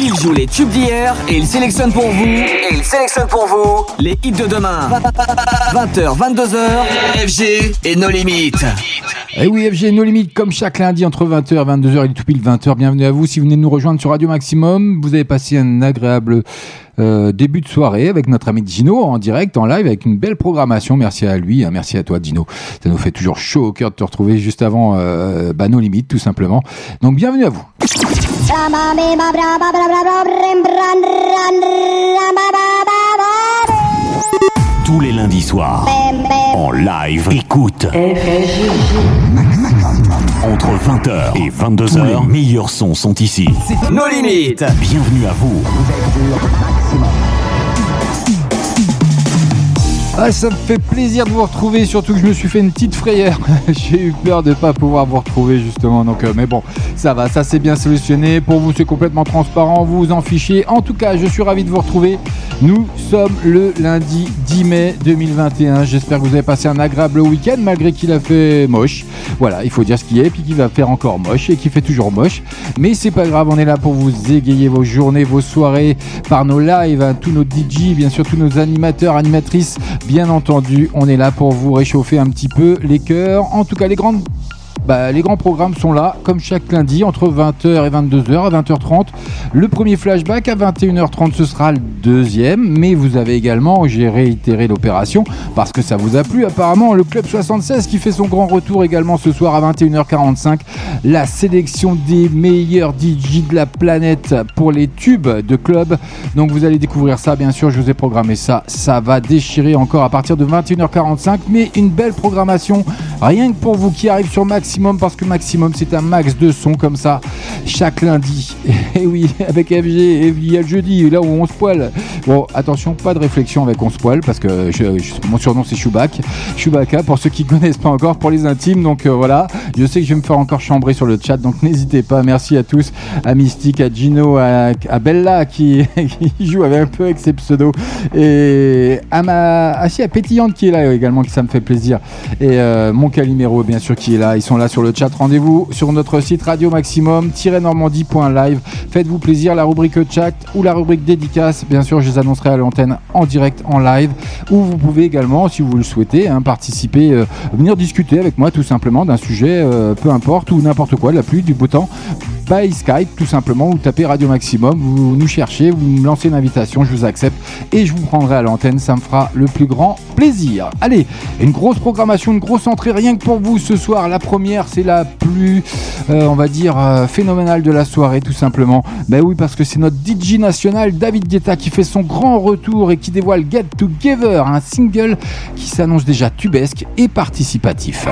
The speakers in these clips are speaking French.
Il joue les tubes d'hier et il sélectionne pour vous. Et il sélectionne pour vous les hits de demain. 20h, 22h, FG et nos limites. Et Eh oui, FG No Limites, comme chaque lundi entre 20h et 22h, il est tout pile 20h. Bienvenue à vous. Si vous venez de nous rejoindre sur Radio Maximum, vous avez passé un agréable euh, début de soirée avec notre ami Gino en direct, en live, avec une belle programmation. Merci à lui, hein, merci à toi, Gino. Ça nous fait toujours chaud au cœur de te retrouver juste avant euh, bah, No Limites, tout simplement. Donc, bienvenue à vous. Tous les lundis soirs, en live, écoute. Entre 20h et 22h, les meilleurs sons sont ici. Nos limites. Bienvenue à vous. Ah, ça me fait plaisir de vous retrouver, surtout que je me suis fait une petite frayeur. J'ai eu peur de pas pouvoir vous retrouver justement. Donc, euh, mais bon, ça va, ça c'est bien solutionné. Pour vous, c'est complètement transparent. Vous vous en fichez. En tout cas, je suis ravi de vous retrouver. Nous sommes le lundi 10 mai 2021. J'espère que vous avez passé un agréable week-end malgré qu'il a fait moche. Voilà, il faut dire ce qui est, puis qu'il va faire encore moche et qu'il fait toujours moche. Mais c'est pas grave, on est là pour vous égayer vos journées, vos soirées par nos lives, hein, tous nos DJ, bien sûr tous nos animateurs, animatrices. Bien entendu, on est là pour vous réchauffer un petit peu les cœurs. En tout cas, les grandes bah, les grands programmes sont là, comme chaque lundi, entre 20h et 22h, à 20h30. Le premier flashback, à 21h30, ce sera le deuxième. Mais vous avez également, j'ai réitéré l'opération, parce que ça vous a plu apparemment, le Club 76 qui fait son grand retour également ce soir à 21h45. La sélection des meilleurs DJ de la planète pour les tubes de club. Donc vous allez découvrir ça, bien sûr, je vous ai programmé ça. Ça va déchirer encore à partir de 21h45, mais une belle programmation, rien que pour vous qui arrive sur Maximum, parce que Maximum c'est un max de son comme ça, chaque lundi. Et oui, avec FG, et il y a le jeudi, là où on se poile. Bon, attention, pas de réflexion avec on se poile, parce que je- mon surnom c'est Chewbacca. Chewbacca, pour ceux qui connaissent pas encore, pour les intimes. Donc euh, voilà, je sais que je vais me faire encore chambrer sur le chat, donc n'hésitez pas. Merci à tous, à Mystique, à Gino, à, Bella qui, qui joue avec un peu avec ses pseudos, et à ma, ah si, à Pétillante qui est là également, que ça me fait plaisir. Et euh, mon Calimero, bien sûr, qui est là. Ils sont là sur le chat. Rendez-vous sur notre site radio maximum-normandie.live. Faites-vous plaisir, la rubrique chat ou la rubrique dédicace. Bien sûr, je les annoncerai à l'antenne en direct, en live. Ou vous pouvez également, si vous le souhaitez, hein, participer, euh, venir discuter avec moi tout simplement d'un sujet, euh, peu importe, ou n'importe quoi, la pluie, du beau temps by Skype, tout simplement. Vous tapez Radio Maximum, vous nous cherchez, vous me lancez une invitation, je vous accepte et je vous prendrai à l'antenne. Ça me fera le plus grand plaisir. Allez, une grosse programmation, une grosse entrée rien que pour vous ce soir. La première, c'est la plus, euh, on va dire, euh, phénoménale de la soirée, tout simplement. Ben oui, parce que c'est notre DJ national, David Guetta, qui fait son grand retour et qui dévoile Get Together, un single qui s'annonce déjà tubesque et participatif.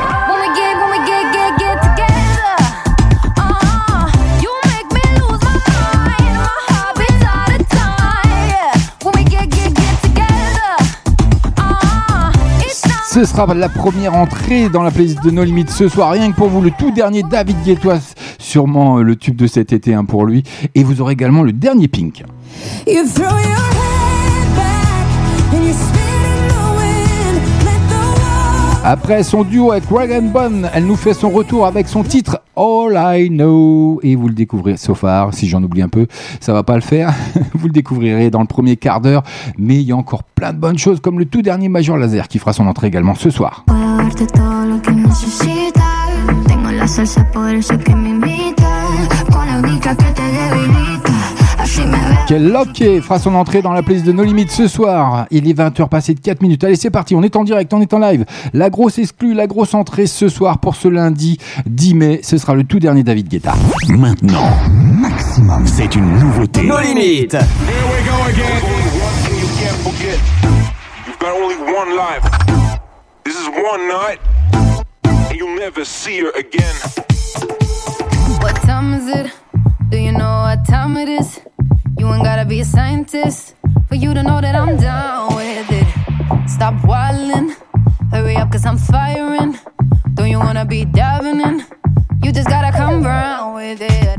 Ce sera la première entrée dans la playlist de No Limites ce soir. Rien que pour vous, le tout dernier David Guetta, sûrement euh, le tube de cet été hein, pour lui. Et vous aurez également le dernier Pink. Après son duo avec Rag Bone, elle nous fait son retour avec son titre All I Know. Et vous le découvrez, so far, si j'en oublie un peu, ça va pas le faire. vous le découvrirez dans le premier quart d'heure. Mais il y a encore plein de bonnes choses, comme le tout dernier Major Laser qui fera son entrée également ce soir. Quel Locké fera son entrée dans la playlist de No Limites ce soir. Il est 20h passé de 4 minutes. Allez, c'est parti, on est en direct, on est en live. La grosse exclue, la grosse entrée ce soir pour ce lundi 10 mai. Ce sera le tout dernier David Guetta. Maintenant, c'est une nouveauté. Nos limites. Here we go again. You've got only one life. This is one night, and you'll never see her again. What time is it? Do you know what time it is? You ain't gotta be a scientist for you to know that I'm down with it. Stop wildin', hurry up, cause I'm firing. Don't you wanna be diving in? You just gotta come round with it.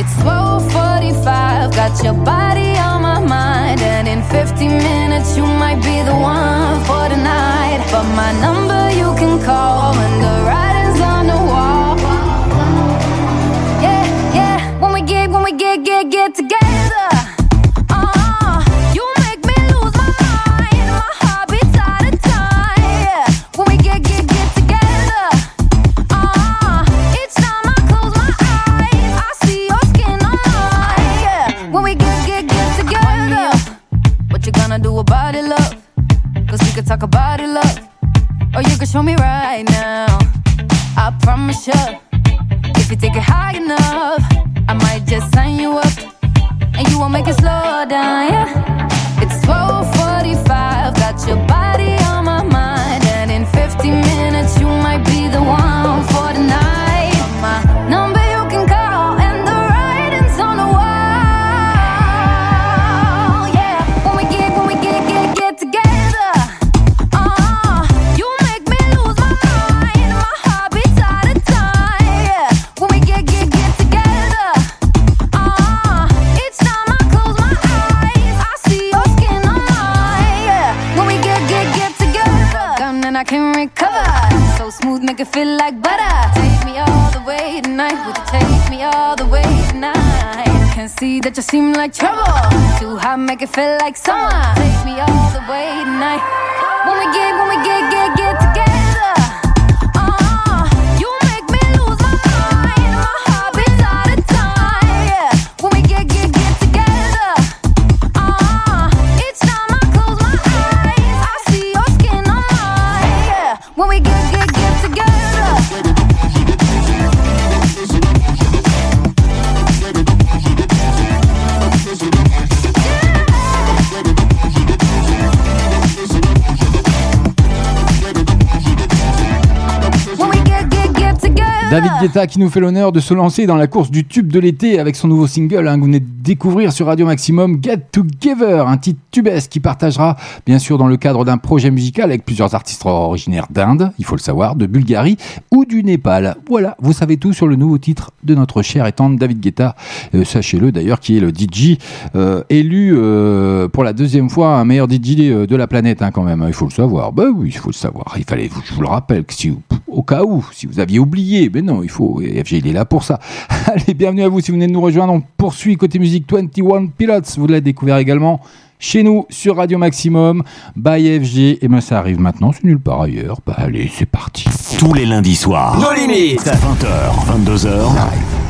It's 12:45, got your body on my mind, and in 50 minutes you might be the one for the night. But my number you can call when the writing's on the wall. When we get, get, get, get together. Uh, you make me lose my mind. My heart beats out of time. When we get, get, get together. Uh, each time I close my eyes, I see your skin on mine. When we get, get, get together. What you gonna do about it, love? Cause we could talk about it, love. Or you can show me right now. I promise you, you take it high enough, I might just sign you up, and you won't make it slow down. Yeah, it's 12:45, got your body on my mind, and in 50 minutes you might be the one I can recover. So smooth, make it feel like butter. Take me all the way tonight. Would you take me all the way tonight? Can see that you seem like trouble. Too hot, make it feel like summer. Take me all the way tonight. When we get, when we get, get, get together. David Guetta qui nous fait l'honneur de se lancer dans la course du tube de l'été avec son nouveau single hein, que vous venez de découvrir sur Radio Maximum, Get Together, un titre tubesque qui partagera bien sûr dans le cadre d'un projet musical avec plusieurs artistes originaires d'Inde, il faut le savoir, de Bulgarie ou du Népal. Voilà, vous savez tout sur le nouveau titre de notre cher et tendre David Guetta, Euh, sachez-le d'ailleurs qui est le DJ euh, élu euh, pour la deuxième fois un meilleur DJ de la planète hein, quand même, il faut le savoir. Bah oui, il faut le savoir, il fallait, je vous le rappelle, que si, au cas où, si vous aviez oublié, mais non, il faut, FG il est là pour ça. Allez, bienvenue à vous si vous venez de nous rejoindre, on poursuit côté musique 21 Pilots, vous l'avez découvert également chez nous sur Radio Maximum, by FG, et ben ça arrive maintenant, c'est nulle part ailleurs, bah allez, c'est parti. Tous les lundis soirs. Nos limites. 20h, 22h. I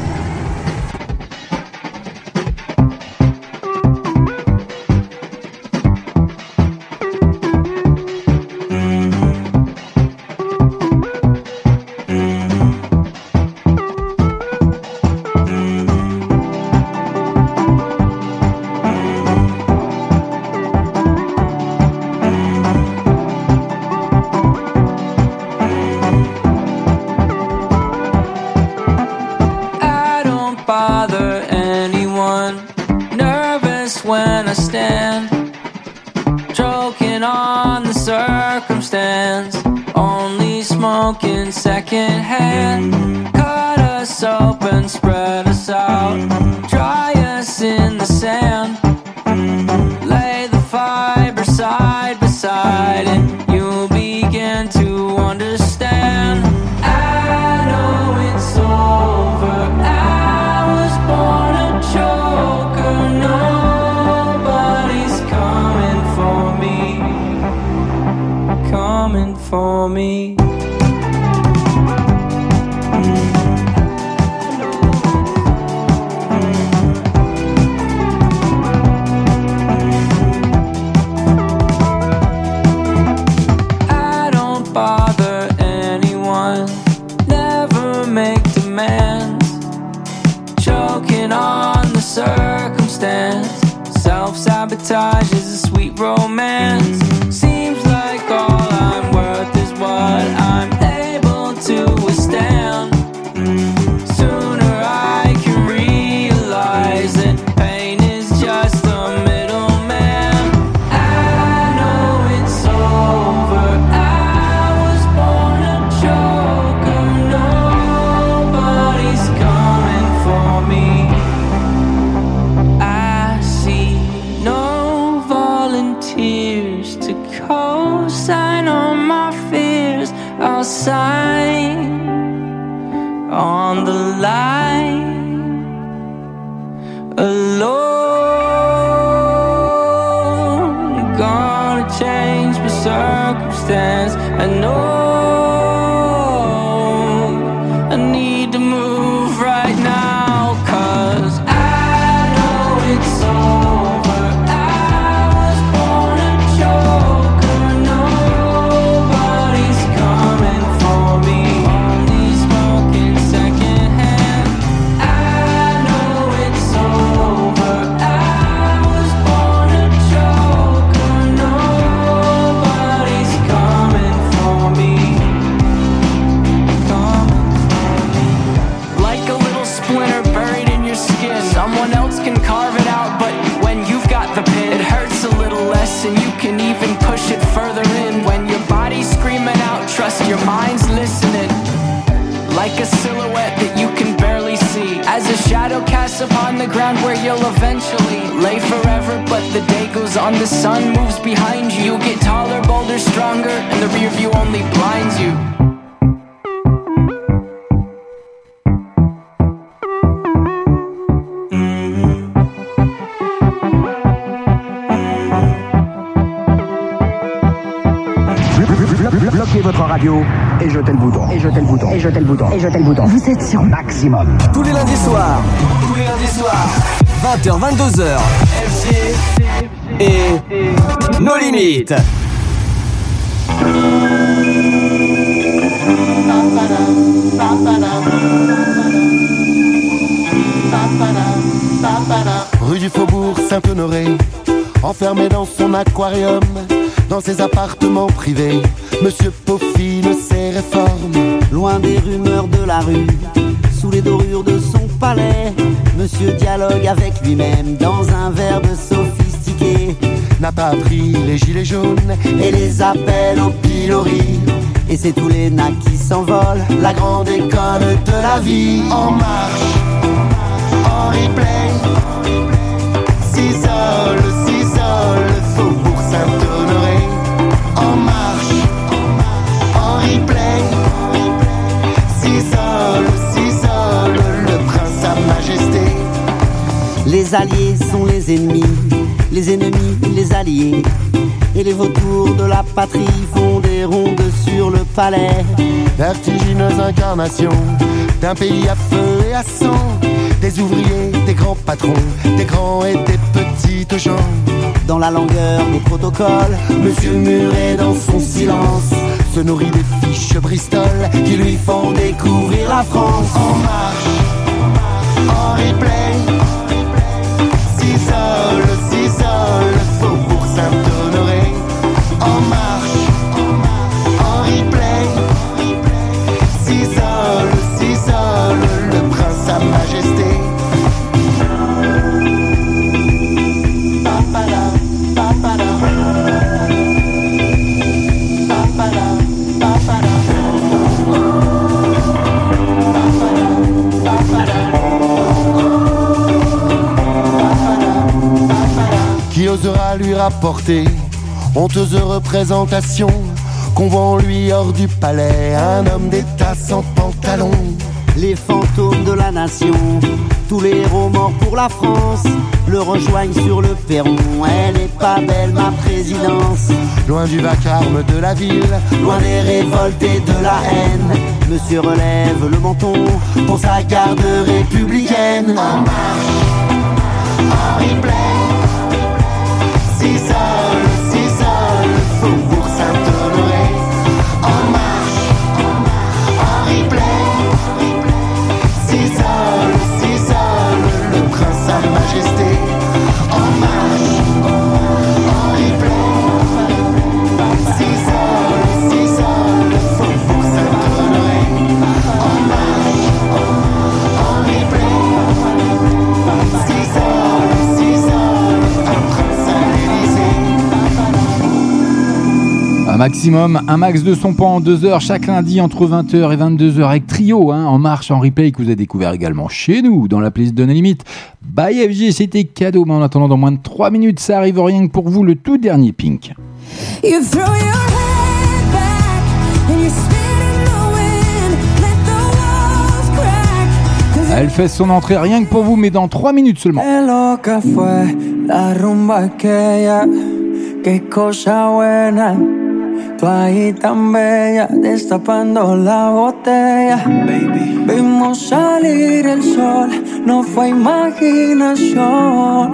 Tous les lundis soirs. 20h, 22h. FG et nos limites. Rue du Faubourg Saint-Honoré, enfermé dans son aquarium, dans ses appartements privés, Monsieur peaufine ses réformes. Loin des rumeurs de la rue, sous les dorures de son Monsieur dialogue avec lui-même dans un verbe sophistiqué. N'a pas pris les gilets jaunes Et les appels en pilori. Et c'est tous les nains qui s'envolent. la grande école de la vie en marche, en replay. S'isole, Les alliés sont les ennemis, les ennemis les alliés. Et les vautours de la patrie font des rondes sur le palais. Vertigineuse incarnation d'un pays à feu et à sang. Des ouvriers, des grands patrons, des grands et des petites gens. Dans la langueur des protocoles, Monsieur Muret dans son silence se nourrit des fiches Bristol qui lui font découvrir la France. En marche, en replay, lui rapporter honteuse représentation qu'on voit en lui hors du palais un homme d'état sans pantalon les fantômes de la nation, tous les morts pour la France, le rejoignent sur le perron. Elle est pas belle ma présidence, loin du vacarme de la ville loin des révoltes et de la haine. Monsieur relève le menton pour sa garde républicaine en marche en maximum, un max de son pan en deux heures chaque lundi entre 20h et 22h avec Trio hein, en marche en replay que vous avez découvert également chez nous dans la playlist de No Limite. By FG, c'était cadeau, mais en attendant dans moins de 3 minutes, ça arrive rien que pour vous le tout dernier Pink. You throw your Elle fait son entrée rien que pour vous, mais dans 3 minutes seulement. Qué loca fue la rumba aquella, qué cosa buena. Tú ahí tan bella, destapando la botella. Baby. Vimos salir el sol, no fue imaginación.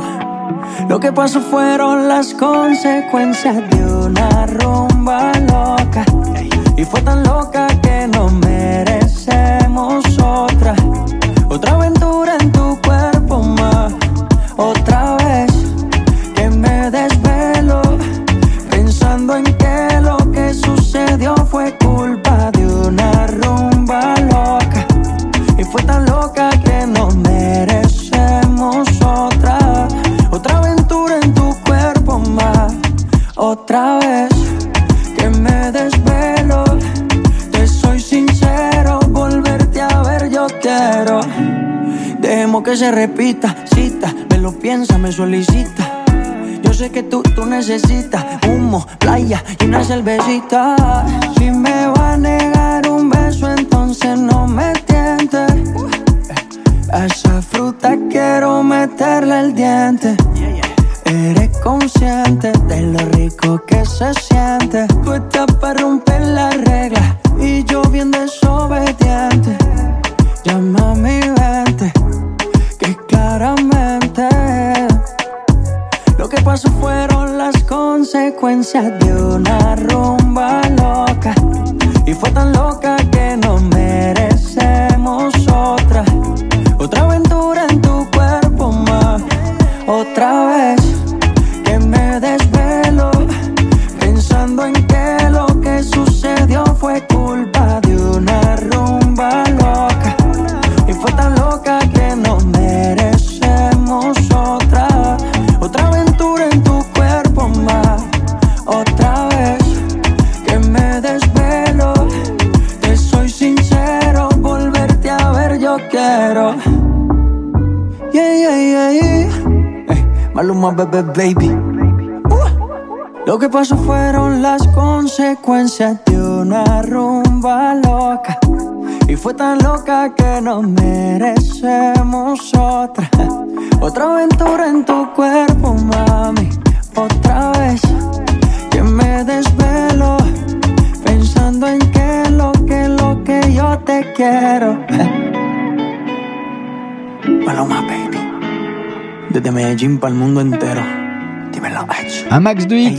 Lo que pasó fueron las consecuencias de una rumba loca. Y fue tan solicita. Yo sé que tú, tú necesitas humo, playa y una cervecita.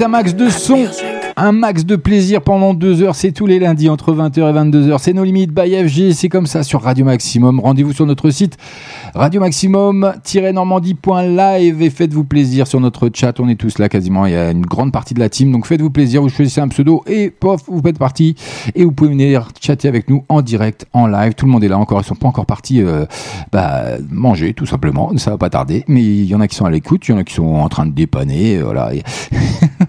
Un max de son, un max de plaisir pendant deux heures. C'est tous les lundis entre 20h et 22h. C'est nos limites by FG. C'est comme ça sur Radio Maximum. Rendez-vous sur notre site radio maximum-normandie.live et faites-vous plaisir sur notre chat. On est tous là quasiment. Il y a une grande partie de la team. Donc faites-vous plaisir. Vous choisissez un pseudo et pof, vous faites partie. Et vous pouvez venir chatter avec nous en direct, en live. Tout le monde est là encore. Ils sont pas encore partis euh, bah, manger tout simplement. Ça va pas tarder. Mais il y en a qui sont à l'écoute. Il y en a qui sont en train de dépanner. euh, Voilà.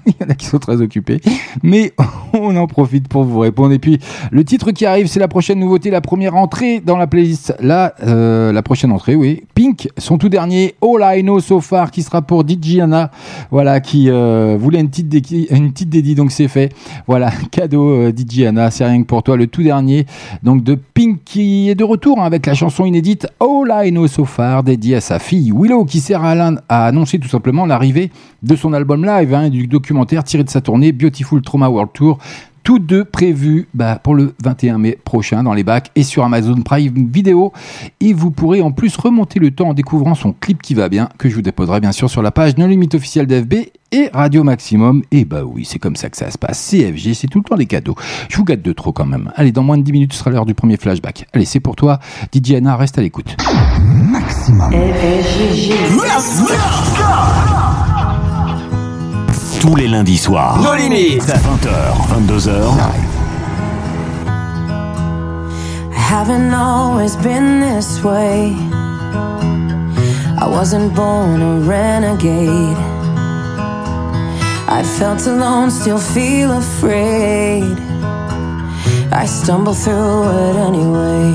Il y en a qui sont très occupés. Mais on en profite pour vous répondre. Et puis, le titre qui arrive, c'est la prochaine nouveauté, la première entrée dans la playlist. Là, euh, la prochaine entrée, Pink, son tout dernier, All I Know So Far, qui sera pour DJ Anna. Voilà, qui euh, voulait une petite, une petite dédie, donc c'est fait. Voilà, cadeau euh, Anna, c'est rien que pour toi. Le tout dernier, donc de Pink, qui est de retour hein, avec la chanson inédite All I Know So Far, dédiée à sa fille Willow, qui sert à annoncer tout simplement l'arrivée de son album live, hein, du documentaire tiré de sa tournée Beautiful Trauma World Tour. Tous deux prévus bah, pour le 21 mai prochain dans les bacs et sur Amazon Prime Video. Et vous pourrez en plus remonter le temps en découvrant son clip qui va bien, que je vous déposerai bien sûr sur la page No Limite officielle d'FB et Radio Maximum. Et bah oui, c'est comme ça que ça se passe. CFG, c'est tout le temps des cadeaux. Je vous gâte de trop quand même. Allez, dans moins de 10 minutes, ce sera l'heure du premier flashback. Allez, c'est pour toi. DJ Anna, reste à l'écoute. Maximum. Tous les lundis soirs. Nos limites. 20h, 22h. I haven't always been this way. I wasn't born a renegade. I felt alone, still feel afraid. I stumble through it anyway.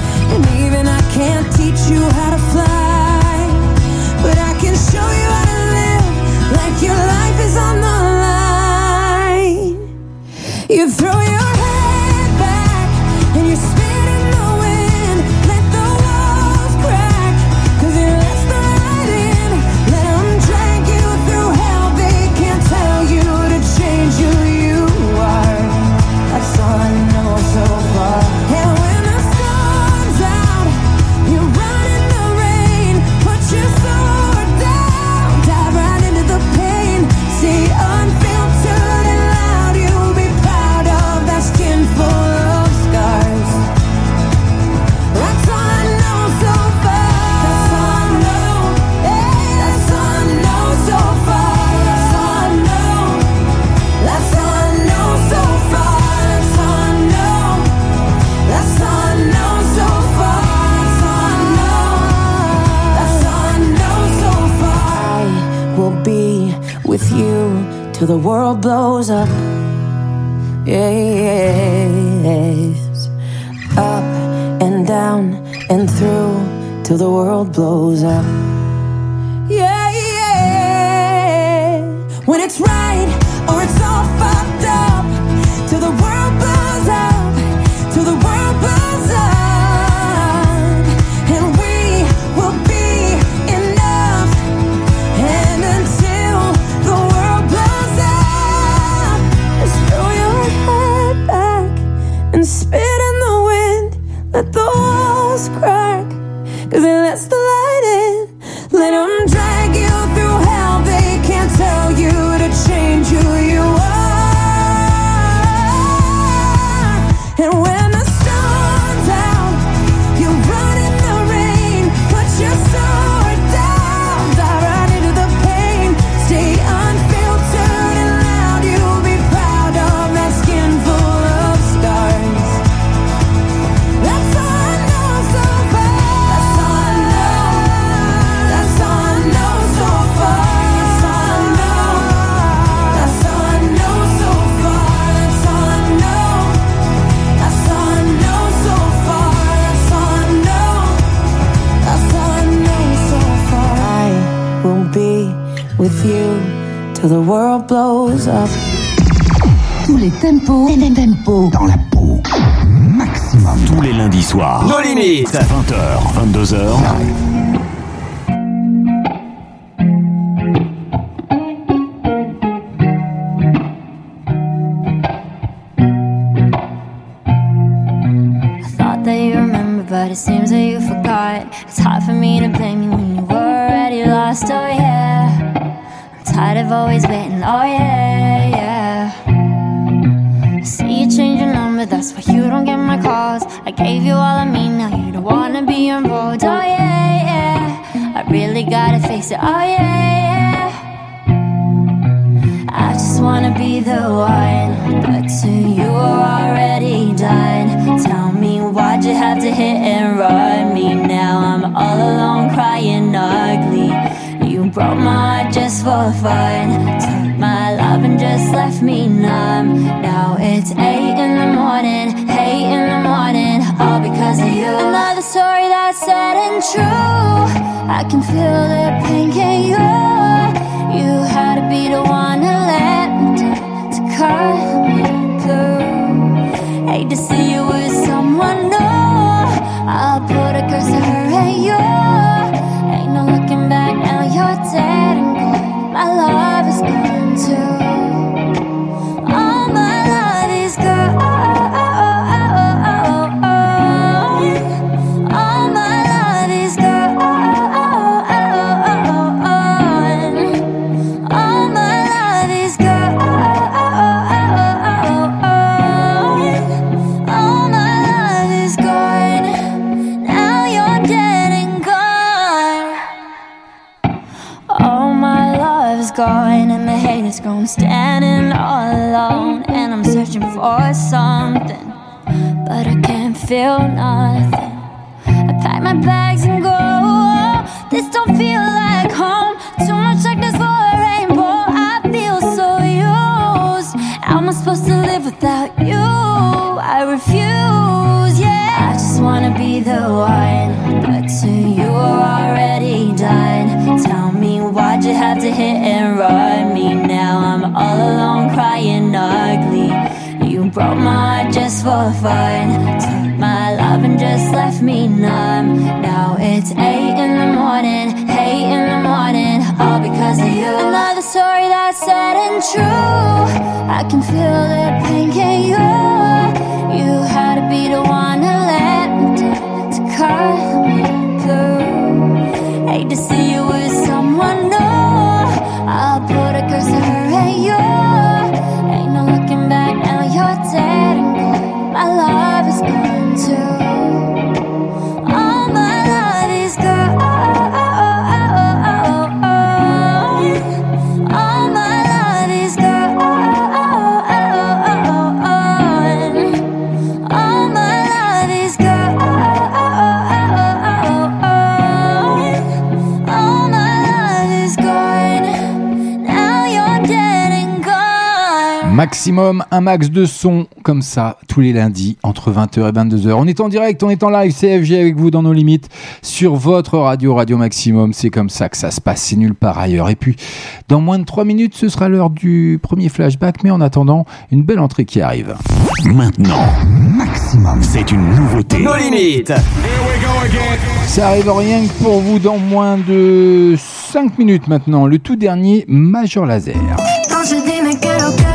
And even I can't teach you how to the world blows up. Yes. Up and down and through till the world blows up. The till the world blows up. Tous les tempos, tempo dans la peau. Maximum. Tous les lundis soirs. Nos limites. 20h, 22h. I thought that you remember, but it seems that you forgot. It's hard for me to blame you Of always waiting. Oh yeah, yeah. I see you change your number, that's why you don't get my calls. I gave you all of me, now you don't wanna be involved. Oh yeah, yeah. I really gotta face it. Oh yeah, yeah. I just wanna be the one, but to you are already done. Tell me why'd you have to hit and run me? Now I'm all alone crying ugly. You broke my for fun. Took my love and just left me numb. Now it's eight in the morning, eight in the morning, all because of you. Another story that's sad and true. I can feel the pain, can you? You had to be the one to let me down, to cut me through. Hate to see you feel nothing. Left me numb. Now it's eight in the morning, eight in the morning, all because of you. Another story that's sad and true. I can feel the pain, you? You Maximum, un max de son comme ça tous les lundis entre 20h et 22h. On est en direct, on est en live CFG avec vous dans nos limites sur votre radio Radio Maximum. C'est comme ça que ça se passe, c'est nulle part ailleurs. Et puis dans moins de 3 minutes, ce sera l'heure du premier flashback, mais en attendant, une belle entrée qui arrive. Maintenant, Maximum, c'est une nouveauté. Nos limites. Ça arrive rien que pour vous dans moins de 5 minutes maintenant. Le tout dernier Major Laser. Que lo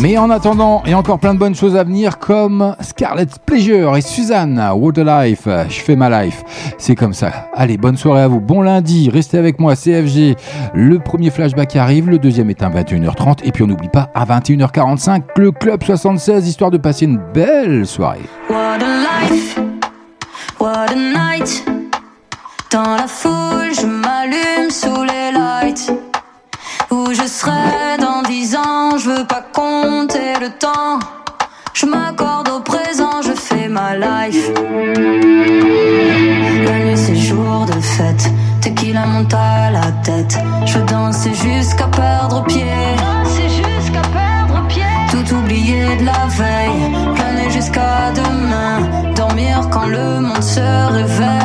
Mais en attendant, il y a encore plein de bonnes choses à venir comme Scarlet Pleasure et Suzanne, What a Life, je fais ma life. C'est comme ça. Allez, bonne soirée à vous. Bon lundi, restez avec moi, CFG. Le premier flashback arrive, le deuxième est à 21h30 et puis on n'oublie pas à 21h45 le Club 76, histoire de passer une belle soirée. What a life, what a night. Dans la foule, je m'allume sous les lights. Où je serai dans dix ans, je veux pas compter le temps. Je m'accorde au présent, je fais ma life. La nuit, c'est jour de fête. Tequila monte à la tête. Je veux danser jusqu'à perdre pied. C'est jusqu'à perdre pied. Tout oublier de la veille. Planer jusqu'à demain. Dormir quand le monde se réveille.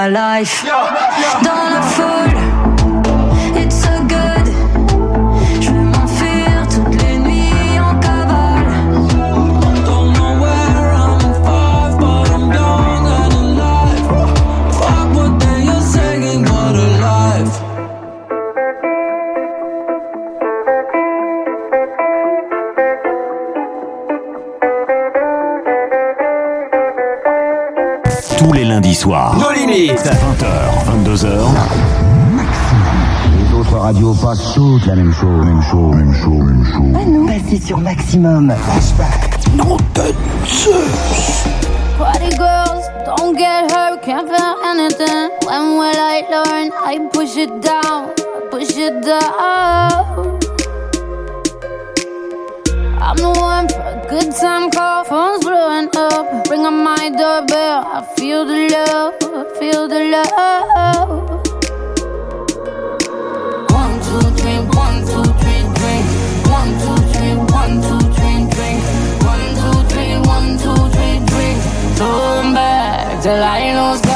C'est ma life. Dans radios passent toutes la même chose, même chose, même chose, même chose. Ah à nous, passez sur maximum. Non, de Party girls, don't get hurt, can't feel anything. When will I learn? I push it down, I push it down. I'm the one for a good time call, phone's blowing up. Ring on my doorbell, I feel the love, I feel the love. Till I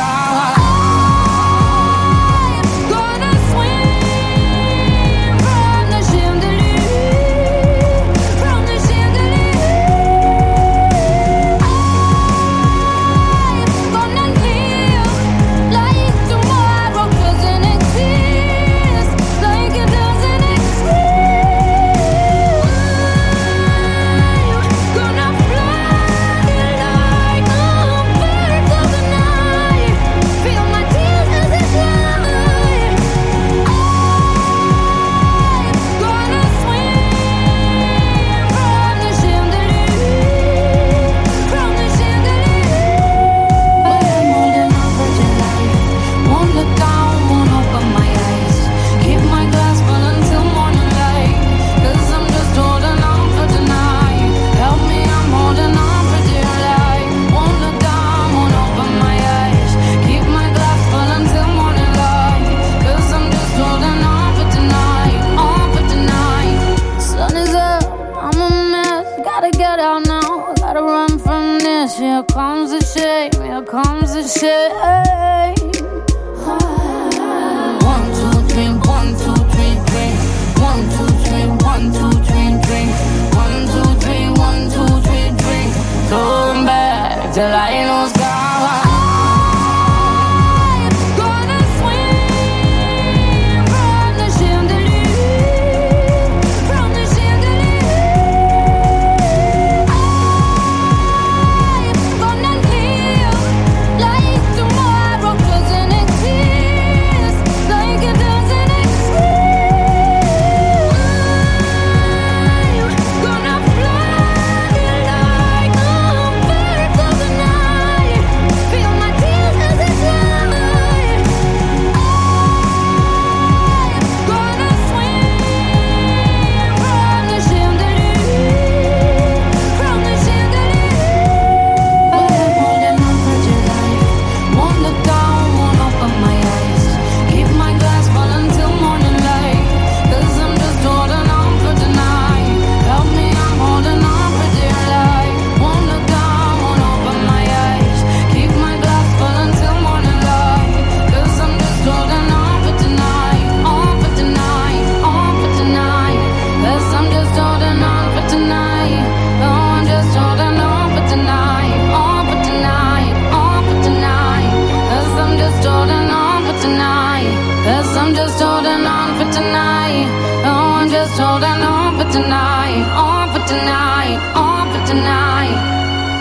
just holding on for tonight. On for tonight, on for tonight.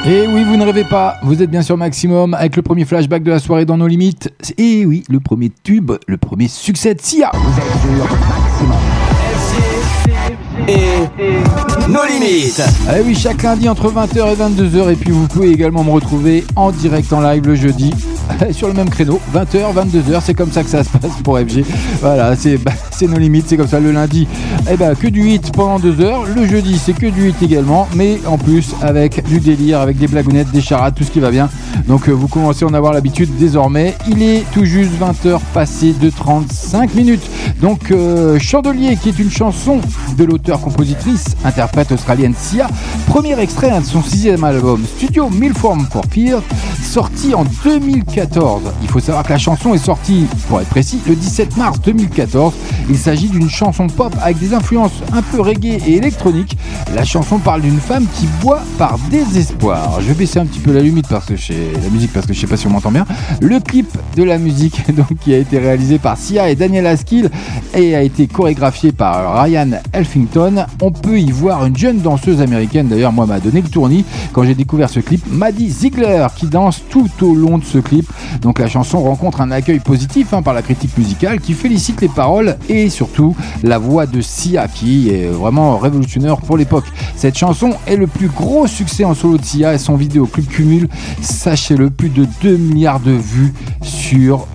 Et oui, vous ne rêvez pas, vous êtes bien sûr maximum avec le premier flashback de la soirée dans nos limites. Et oui, le premier tube, le premier succès de Sia. Vous êtes sur maximum. Et nos limites. Ah oui, chaque lundi entre 20h et 22h. Et puis vous pouvez également me retrouver en direct en live le jeudi sur le même créneau, 20h, 22h. C'est comme ça que ça se passe pour FG. Voilà, c'est nos limites, c'est comme ça. Le lundi, eh ben, que du hit pendant 2 heures. Le jeudi, c'est que du hit également. Mais en plus, avec du délire, avec des blagounettes, des charades, tout ce qui va bien. Donc euh, vous commencez à en avoir l'habitude désormais. Il est tout juste 20h passé de 35 minutes. Donc euh, Chandelier, qui est une chanson de l'auteur-compositrice, interprète australienne Sia, premier extrait de son sixième album Studio Milform for Fear, sorti en 2014. 2014. Il faut savoir que la chanson est sortie, pour être précis, le 17 mars 2014. Il s'agit d'une chanson pop avec des influences un peu reggae et électronique. La chanson parle d'une femme qui boit par désespoir. Je vais baisser un petit peu la limite parce que je la musique parce que je sais pas si on m'entend bien. Le clip de la musique donc qui a été réalisé par Sia et Daniel Askill et a été chorégraphié par Ryan Elfington. On peut y voir une jeune danseuse américaine d'ailleurs moi m'a donné le tournis quand j'ai découvert ce clip, Maddie Ziegler qui danse tout au long de ce clip. Donc la chanson rencontre un accueil positif hein, par la critique musicale qui félicite les paroles et surtout la voix de Sia qui est vraiment révolutionnaire pour l'époque. Cette chanson est le plus gros succès en solo de Sia et son vidéoclip cumule, sachez-le, plus de 2 milliards de vues sur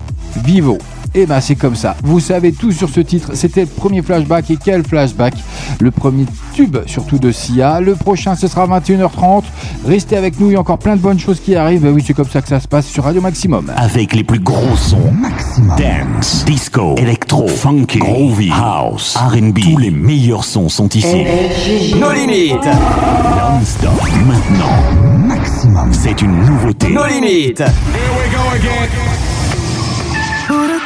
Vivo. Et eh ben c'est comme ça. Vous savez tout sur ce titre. C'était le premier flashback. Et quel flashback? Le premier tube, surtout de Sia. Le prochain, ce sera 21h30. Restez avec nous. Il y a encore plein de bonnes choses qui arrivent. Ben oui, c'est comme ça que ça se passe sur Radio Maximum. Avec les plus gros sons. Maximum. Dance, disco, electro, funky, groovy, house, R&B. Tous les meilleurs sons sont ici. Nos limites. Non-stop. Maintenant. Maximum. C'est une nouveauté. Nos limites. Here we go again.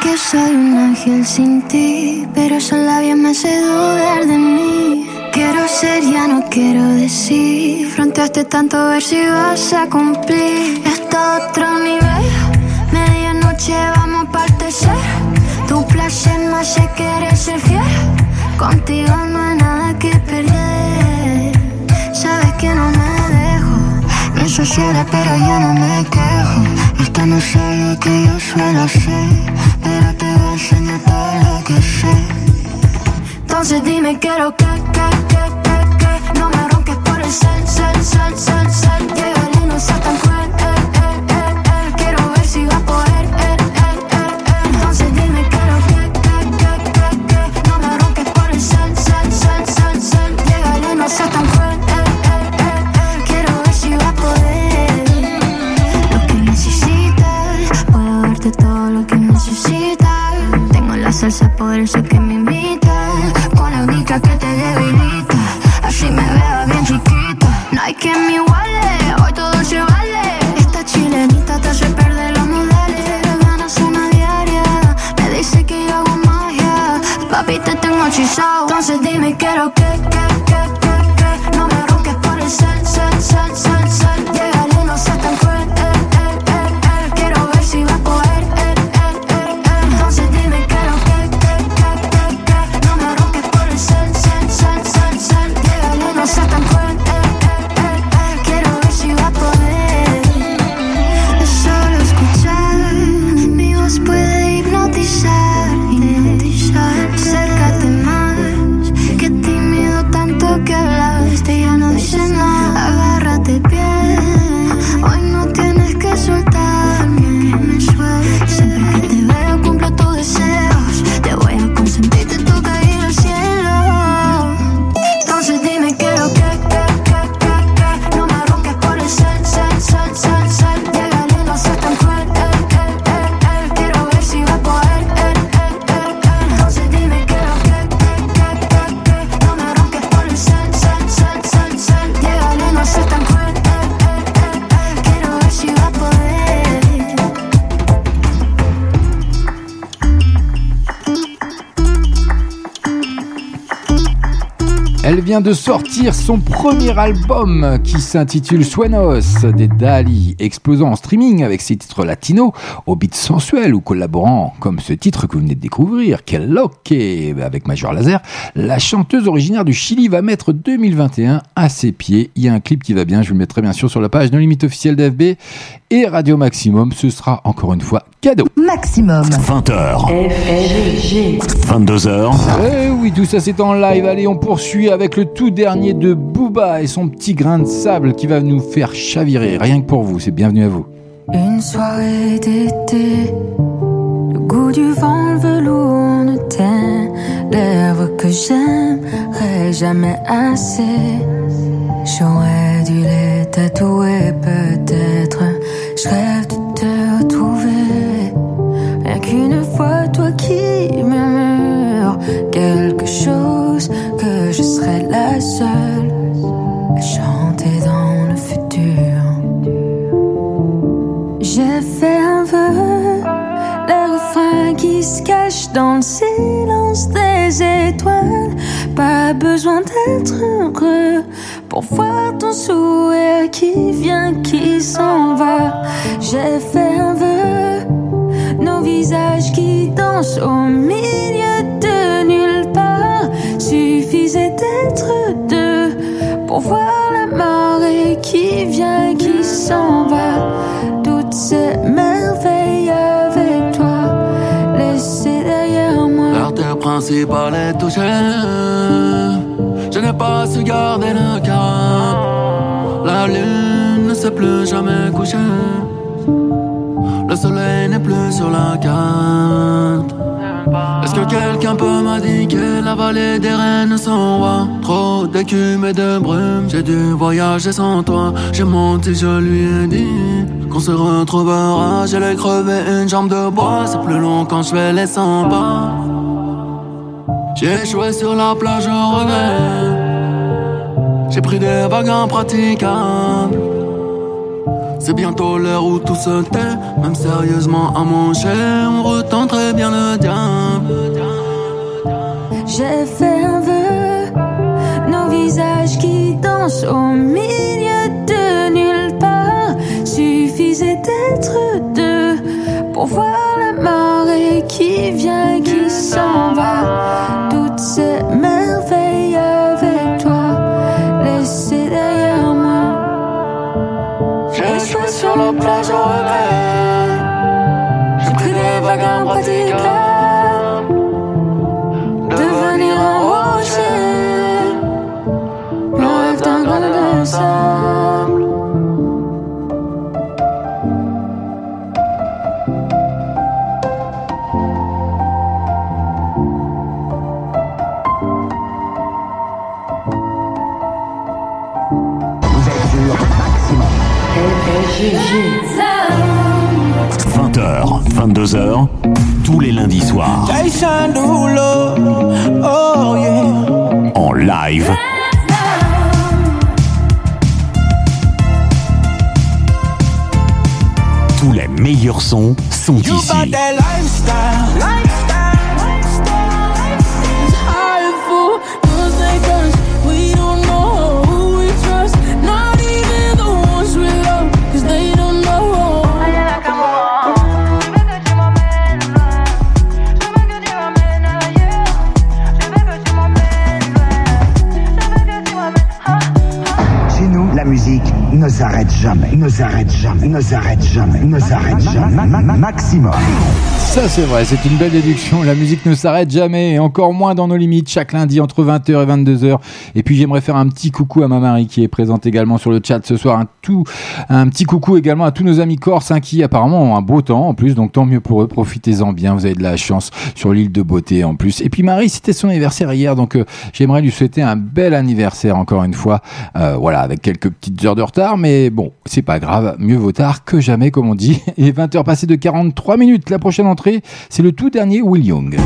Que soy un ángel sin ti, pero esos labios me hace dudar de mí. Quiero ser, ya no quiero decir. Fronteaste tanto a ver si vas a cumplir. Esto otro nivel, medianoche vamos a partecer. Tu placer no hace querer ser fiel. Contigo no hay nada que perder. Sabes que no me dejo. Me sociales, pero yo no me quejo. Esta no lo que yo suelo hacer, pero te voy a enseñar todo lo que sé. Entonces dime qué lo que, que, que, que, que. No me ronques por el sal, sal, sal, sal, sal Llega y no salsa poderosa que me imita. Con la única que te debilita. Así me veo bien chiquita. No hay que me iguale Hoy todo se vale. Esta chilenita te hace perder los modales. Ganas una diaria. Me dice que yo hago magia. Papi te tengo hechizado. Entonces dime que, que, vient de sortir son premier album qui s'intitule Suenos des Dali, explosant en streaming avec ses titres latinos au beat sensuel ou collaborant comme ce titre que vous venez de découvrir, Quel Loque avec Major Laser. La chanteuse originaire du Chili va mettre 2021 à ses pieds. Il y a un clip qui va bien, je vous le mettrai bien sûr sur la page No Limite officielle d'FB et Radio Maximum. Ce sera encore une fois cadeau. Maximum. 20h. 22h. Eh oui, tout ça c'est en live. Allez, on poursuit avec le tout dernier de Booba et son petit grain de sable qui va nous faire chavirer. Rien que pour vous, c'est bienvenu à vous. Une soirée d'été, le goût du vent, le velours ne teint, l'œuvre que j'aimerais jamais assez. J'aurais dû les tatouer, peut-être. Je rêve de je serai la seule à chanter dans le futur. J'ai fait un vœu, les refrains qui se cachent dans le silence des étoiles. Pas besoin d'être heureux pour voir ton sourire qui vient, qui s'en va. J'ai fait un vœu, nos visages qui dansent au milieu Suffisait d'être deux pour voir la marée qui vient, qui s'en va. Toutes ces merveilles avec toi, laissées derrière moi. L'artère principale est touchée. Je n'ai pas su garder le cap. La lune ne s'est plus jamais couchée. Le soleil n'est plus sur la carte. Est-ce que quelqu'un peut m'indiquer la vallée des reines sans roi Trop d'écume et de brume, j'ai dû voyager sans toi. J'ai menti, je lui ai dit qu'on se retrouvera. J'allais crever une jambe de bois, c'est plus long quand je fais les 100 pas. J'ai échoué sur la plage au regret. J'ai pris des vagues impraticables. C'est bientôt l'heure où tout se tait, même sérieusement à manger, on retenterait bien le diable. J'ai fait un vœu, nos visages qui dansent au milieu de nulle part. Suffisait d'être deux pour voir la marée qui vient, qui s'en va. Toutes ces merveilles échoué oh yeah. En live. Tous les meilleurs sons sont You ici. esperanza. S'arrête jamais, ne s'arrête jamais, ne s'arrête jamais, ne s'arrête jamais. Ma- ma- ma- Maximum. Ça c'est vrai, c'est une belle déduction. La musique ne s'arrête jamais, et encore moins dans nos limites, chaque lundi entre 20h et 22h. Et puis j'aimerais faire un petit coucou à ma Marie qui est présente également sur le chat ce soir. Un, tout, un petit coucou également à tous nos amis corses hein, qui apparemment ont un beau temps en plus, donc tant mieux pour eux. Profitez-en bien, vous avez de la chance sur l'île de beauté en plus. Et puis Marie, c'était son anniversaire hier, donc euh, j'aimerais lui souhaiter un bel anniversaire encore une fois. Euh, voilà, avec quelques petites heures de retard, mais bon, c'est pas grave, mieux vaut tard que jamais comme on dit. Et 20h passées de 43 minutes, la prochaine entrée, c'est le tout dernier Will Young.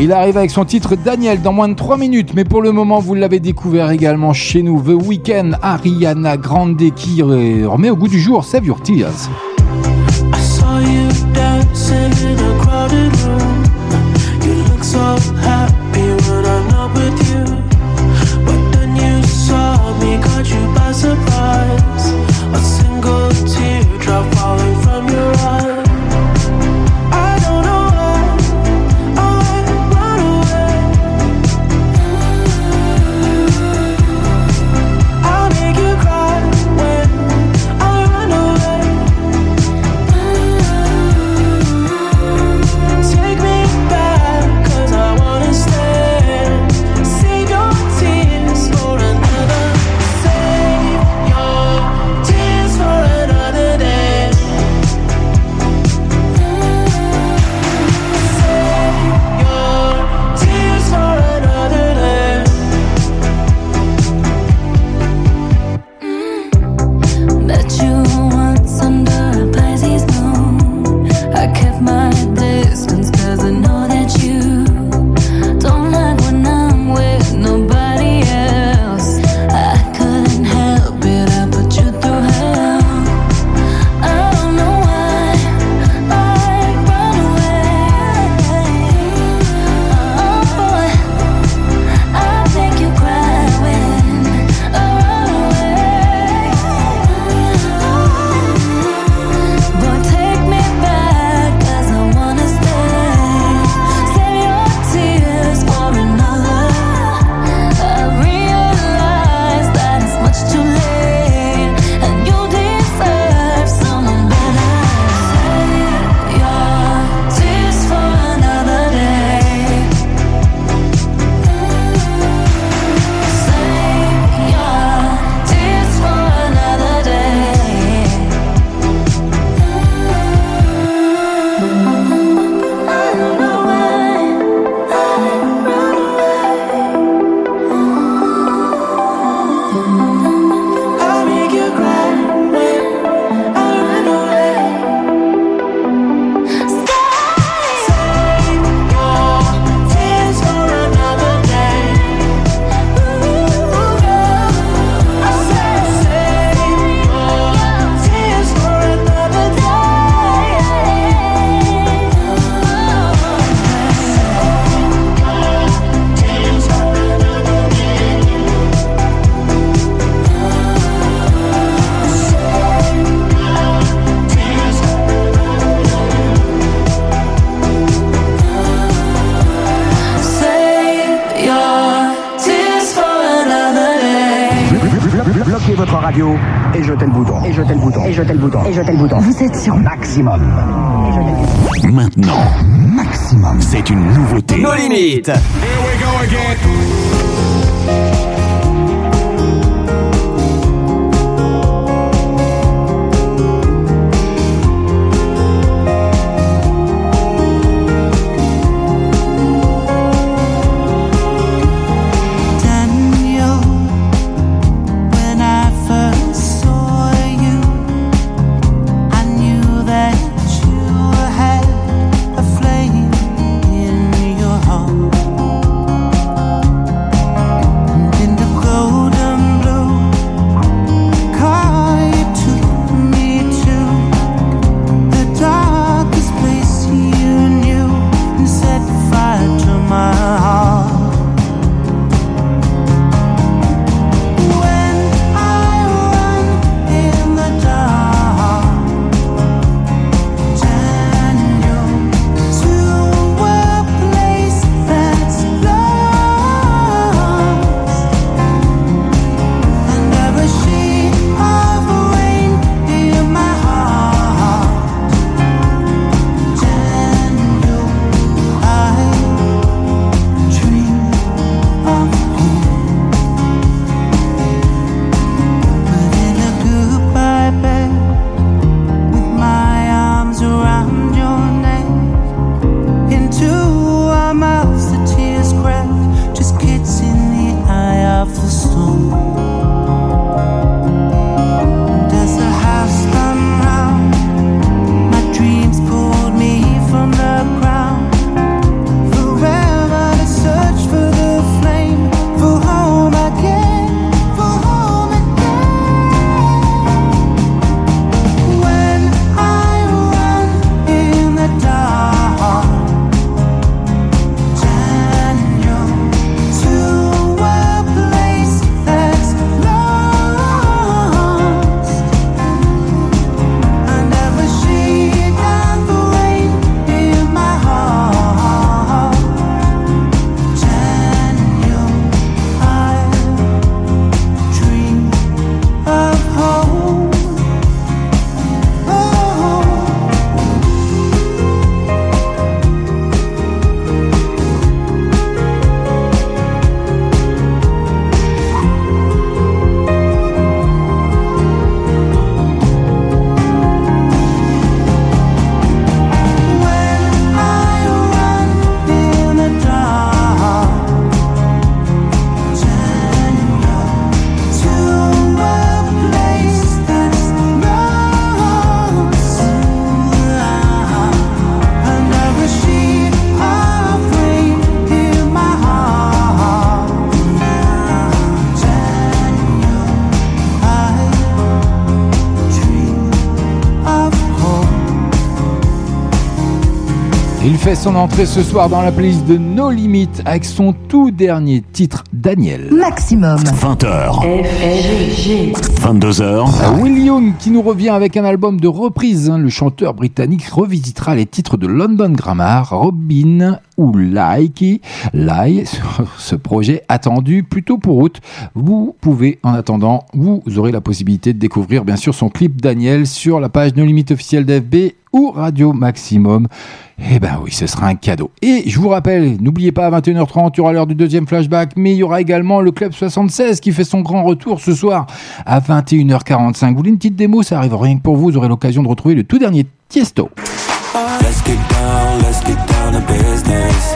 Il arrive avec son titre Daniel dans moins de 3 minutes, mais pour le moment, vous l'avez découvert également chez nous, The Weeknd, Ariana Grande qui remet au goût du jour Save Your Tears. Saw maximum. Maintenant, Maximum. c'est une nouveauté. Nos limites. Son entrée ce soir dans la playlist de No Limites avec son tout dernier titre, Daniel. Maximum. 20h. 22h. Will Young qui nous revient avec un album de reprise. hein. Le chanteur britannique revisitera les titres de London Grammar, Robin ou Likey, Lie sur ce projet attendu plutôt pour août. Vous pouvez en attendant, vous aurez la possibilité de découvrir bien sûr son clip Daniel sur la page No Limite officielle d'FB ou Radio Maximum. Eh ben oui, ce sera un cadeau. Et je vous rappelle, n'oubliez pas à 21h30, il y aura l'heure du deuxième flashback, mais il y aura également le Club 76 qui fait son grand retour ce soir à 21h45. Vous voulez une petite démo? Ça arrive rien que pour vous, vous aurez l'occasion de retrouver le tout dernier Tiesto. Let's get down, let's get down to business.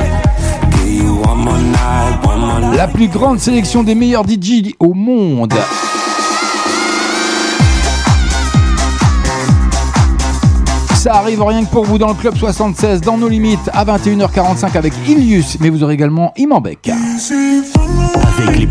Give you one more night, one more night. La plus grande sélection des meilleurs DJ au monde. Ça arrive rien que pour vous dans le Club 76, dans nos limites, à 21h45 avec Ilius, mais vous aurez également Imambek. Avec les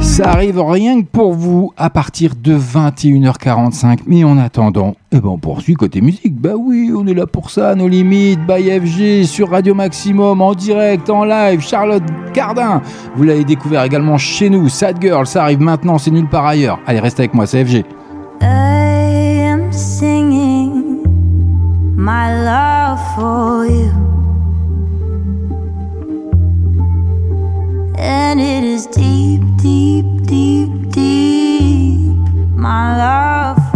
Ça arrive rien que pour vous à partir de 21h45. Mais en attendant, eh ben on poursuit côté musique. Bah oui, on est là pour ça, nos limites. By FG sur Radio Maximum en direct, en live. Charlotte Cardin, vous l'avez découvert également chez nous. Sad Girl, ça arrive maintenant, c'est nulle part ailleurs. Allez, restez avec moi, c'est FG. I am singing my love for you. And it is deep, deep, deep, deep, my love.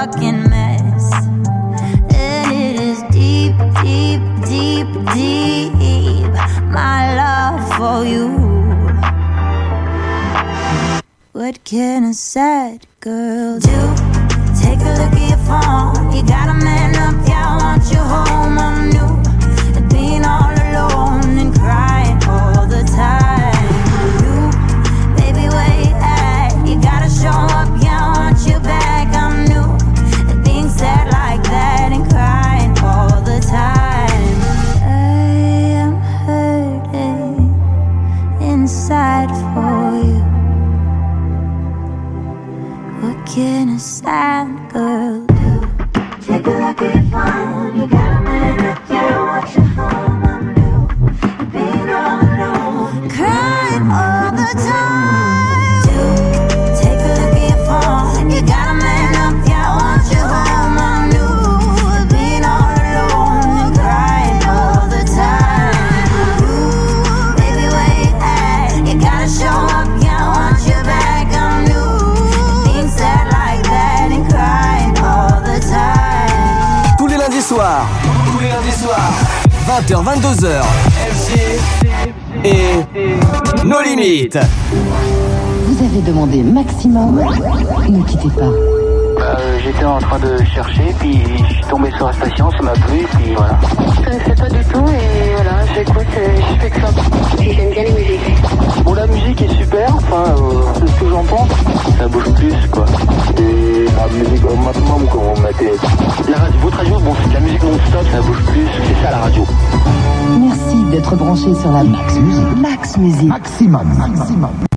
fucking mess. And it is deep, deep, deep, deep, my love for you. What can a sad girl do? Take a look at your phone. You gotta man up, yeah, I want you home. I'm new. et nos limites. Vous avez demandé maximum, ne quittez pas. Bah, euh, j'étais en train de chercher, puis je suis tombé sur la station, ça m'a plu, puis voilà. Euh, je connaissais pas du tout, et voilà, j'écoute, je fais que ça. J'aime bien les musiques. Bon, la musique est super, enfin, euh, c'est ce que j'en pense. Ça bouge plus, quoi. Et la musique au maximum, quand on mettait... La radio, votre radio, bon, c'est de la musique non-stop, ça bouge plus, c'est ça la radio. Merci d'être branché sur la Max Musique. Max Musique. Maximum. Maximum.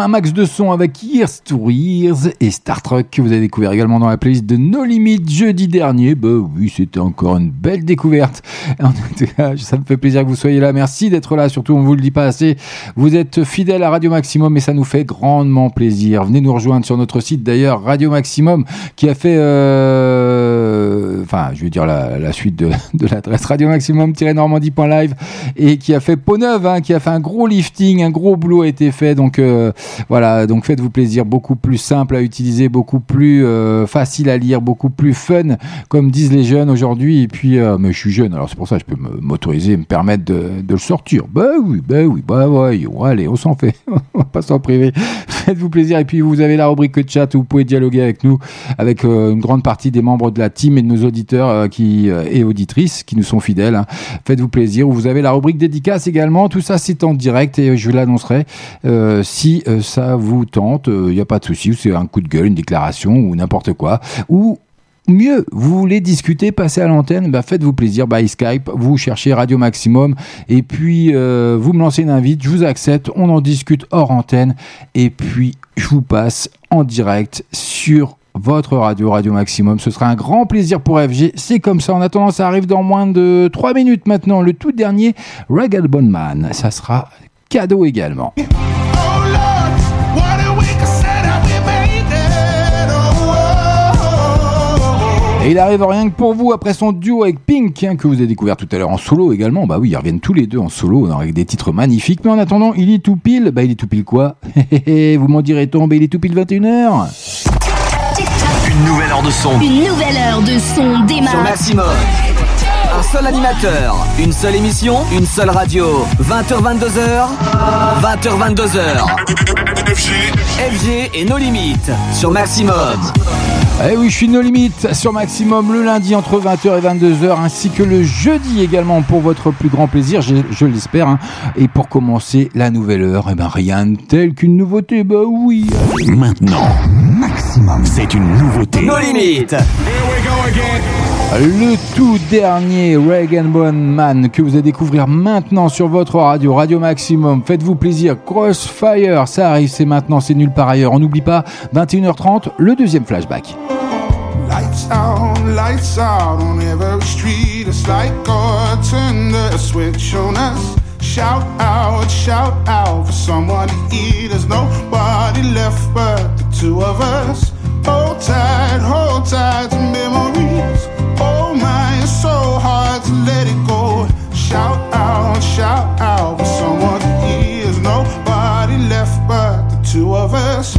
Un max de son avec Years to Years et Star Trek que vous avez découvert également dans la playlist de No Limit jeudi dernier. Bah oui, c'était encore une belle découverte. En tout cas, ça me fait plaisir que vous soyez là. Merci d'être là. Surtout, on vous le dit pas assez. Vous êtes fidèles à Radio Maximum et ça nous fait grandement plaisir. Venez nous rejoindre sur notre site d'ailleurs, Radio Maximum, qui a fait, euh, enfin, je vais dire la, suite de, l'adresse Radio Maximum-normandie.live et qui a fait peau neuve, hein, qui a fait un gros lifting, un gros boulot a été fait. Donc euh, voilà, donc faites-vous plaisir, beaucoup plus simple à utiliser, beaucoup plus euh, facile à lire, beaucoup plus fun, comme disent les jeunes aujourd'hui. Et puis, euh, mais je suis jeune, alors c'est pour ça que je peux m'autoriser, me permettre de, de le sortir. Bah oui, bah oui, bah ouais, allez, on s'en fait, on va pas s'en priver. Faites-vous plaisir. Et puis vous avez la rubrique chat où vous pouvez dialoguer avec nous, avec euh, une grande partie des membres de la team et de nos auditeurs euh, qui euh, et auditrices qui nous sont fidèles. hein. Faites-vous plaisir. Vous avez la rubrique dédicace également. Tout ça c'est en direct et je l'annoncerai euh, si ça vous tente. Il n'y a pas de souci. C'est un coup de gueule, une déclaration ou n'importe quoi. Ou Mieux, vous voulez discuter, passer à l'antenne, bah faites-vous plaisir by Skype, vous cherchez Radio Maximum et puis vous me lancez une invite, je vous accepte, on en discute hors antenne et puis je vous passe en direct sur votre radio Radio Maximum. Ce sera un grand plaisir pour FG. C'est comme ça. En attendant, ça arrive dans moins de 3 minutes maintenant. Le tout dernier, Regal Bonman. Ça sera cadeau également. Et il arrive rien que pour vous après son duo avec Pink, hein, que vous avez découvert tout à l'heure en solo également. Bah oui, ils reviennent tous les deux en solo avec des titres magnifiques. Mais en attendant, il est tout pile. Bah il est tout pile quoi? Vous m'en direz-on Bah il est tout pile 21h. Une nouvelle heure de son. Une nouvelle heure de son démarre. Sur Maximum. Un seul animateur, une seule émission, une seule radio. 20h, 22h. 20h, 22h. FG et nos limites. Sur Maximum. Eh oui, je suis No Limite sur Maximum le lundi entre 20h et 22h, ainsi que le jeudi également pour votre plus grand plaisir, je, je l'espère. hein. Et pour commencer la nouvelle heure, eh ben rien de tel qu'une nouveauté, bah oui. Maintenant, maximum, c'est une nouveauté. Nos limites. Le tout dernier Reagan Bone Man que vous allez découvrir maintenant sur votre radio, Radio Maximum. Faites-vous plaisir, Crossfire, ça arrive, c'est maintenant, c'est nulle part ailleurs. On n'oublie pas, 21h30, le deuxième flashback. Lights out, lights out on every street. It's like God turned a switch on us. Shout out, shout out for someone to eat. There's nobody left but the two of us. Hold tight, hold tight to memories. So hard to let it go. Shout out, shout out for someone to eat. Nobody left but the two of us.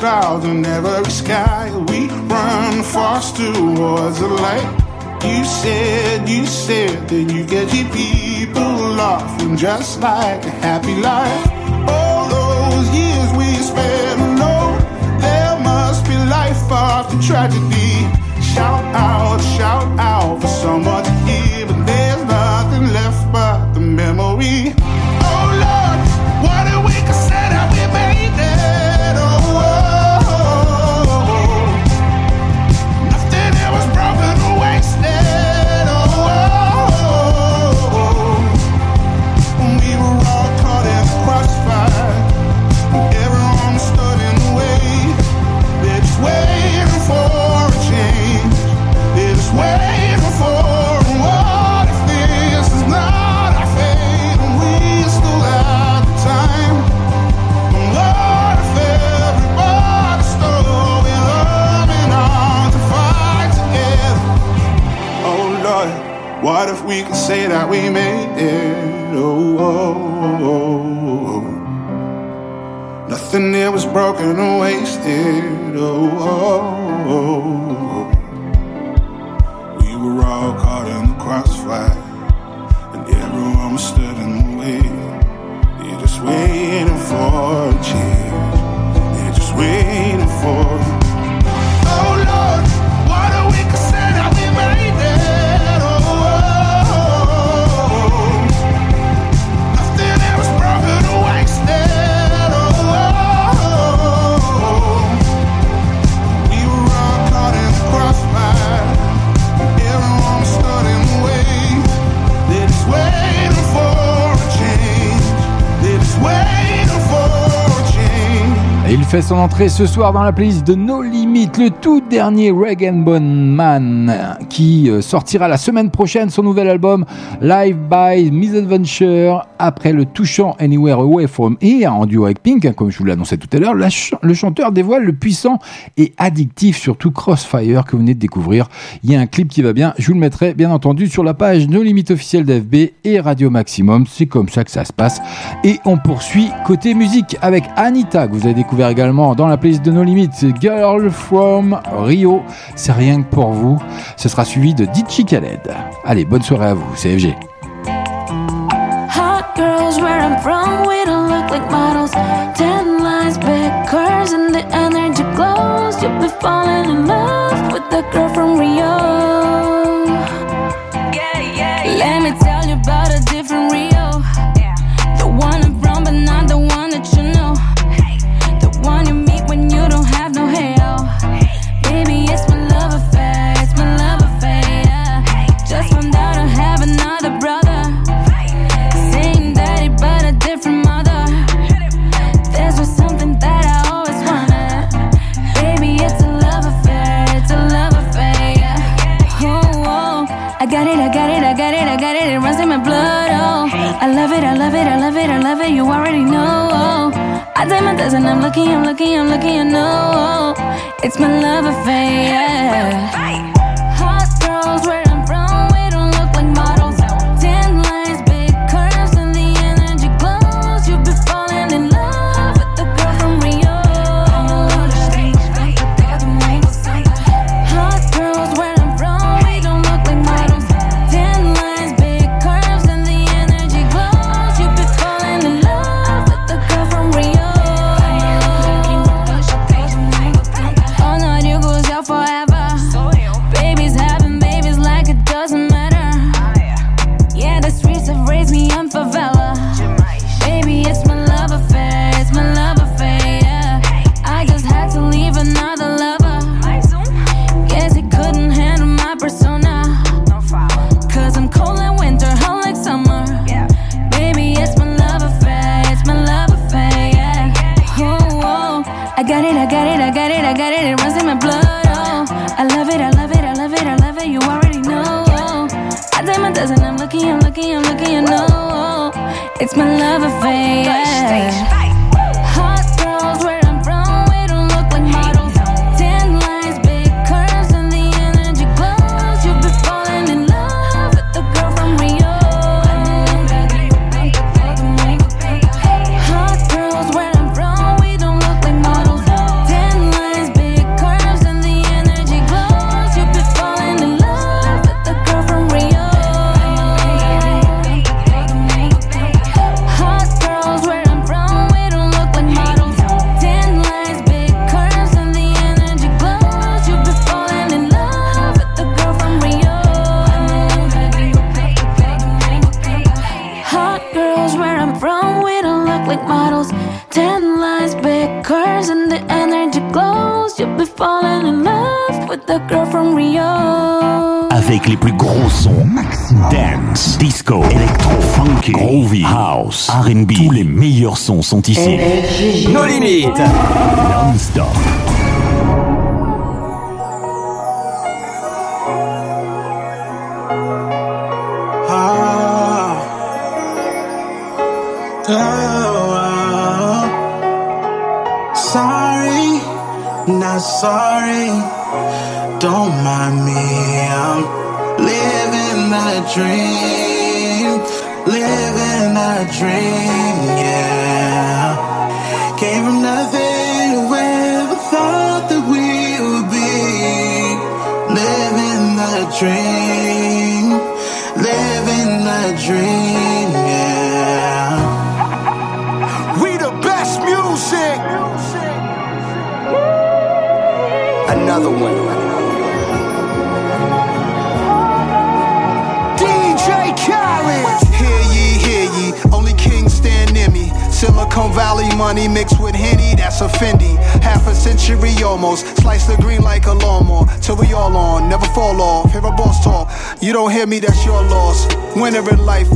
Clouds, in every sky. We run fast towards the light. You said, you said that you get your people laughing just like a happy life. All those years we spent alone, there must be life after tragedy. Shout out, shout out for someone to hear, but there's nothing left but the memory. We could say that we made it? Oh oh, oh, oh, oh, oh. Nothing there was broken or wasted. Oh, oh, oh, oh. we were all caught in the crossfire, and everyone was stood in the way. They're just waiting for a change. They're just waiting for. Fait son entrée ce soir dans la playlist de No Limit, le tout dernier Rag and Bone Man, qui euh, sortira la semaine prochaine son nouvel album Live by Misadventure. Après le touchant Anywhere Away From Here en duo avec Pink, hein, comme je vous l'annonçais tout à l'heure, le chanteur dévoile le puissant et addictif, surtout Crossfire, que vous venez de découvrir. Il y a un clip qui va bien, je vous le mettrai bien entendu sur la page No Limit officielle d'FB et Radio Maximum. C'est comme ça que ça se passe. Et on poursuit côté musique avec Anita, que vous avez découvert également dans la playlist de No Limit, Girl from Rio. C'est rien que pour vous. Ce sera suivi de Ditchy Khaled. Allez, bonne soirée à vous, c'est FG. Hot girls where I'm from, we don't look like models. Ten lines, big curves, and the energy glows. You'll be falling in love with the girl from Rio. You already know. I best and I'm lucky, I'm lucky, I'm lucky. You know, it's my love affair. Yeah. Sons sont ici No limites. Non-stop Oh, sorry, not sorry. Don't mind me. I'm living that dream, dream, living the dream, yeah. We the best music. Another one. DJ Khaled. Hear ye, hear ye. Only kings stand near me. Silicon Valley money mixed with Henny, that's a Fendi. Half a century almost. Slice the green like a lawnmower. Till we all on, never fall off. Hear a boss talk. You don't hear me, that's your loss. Winner in life.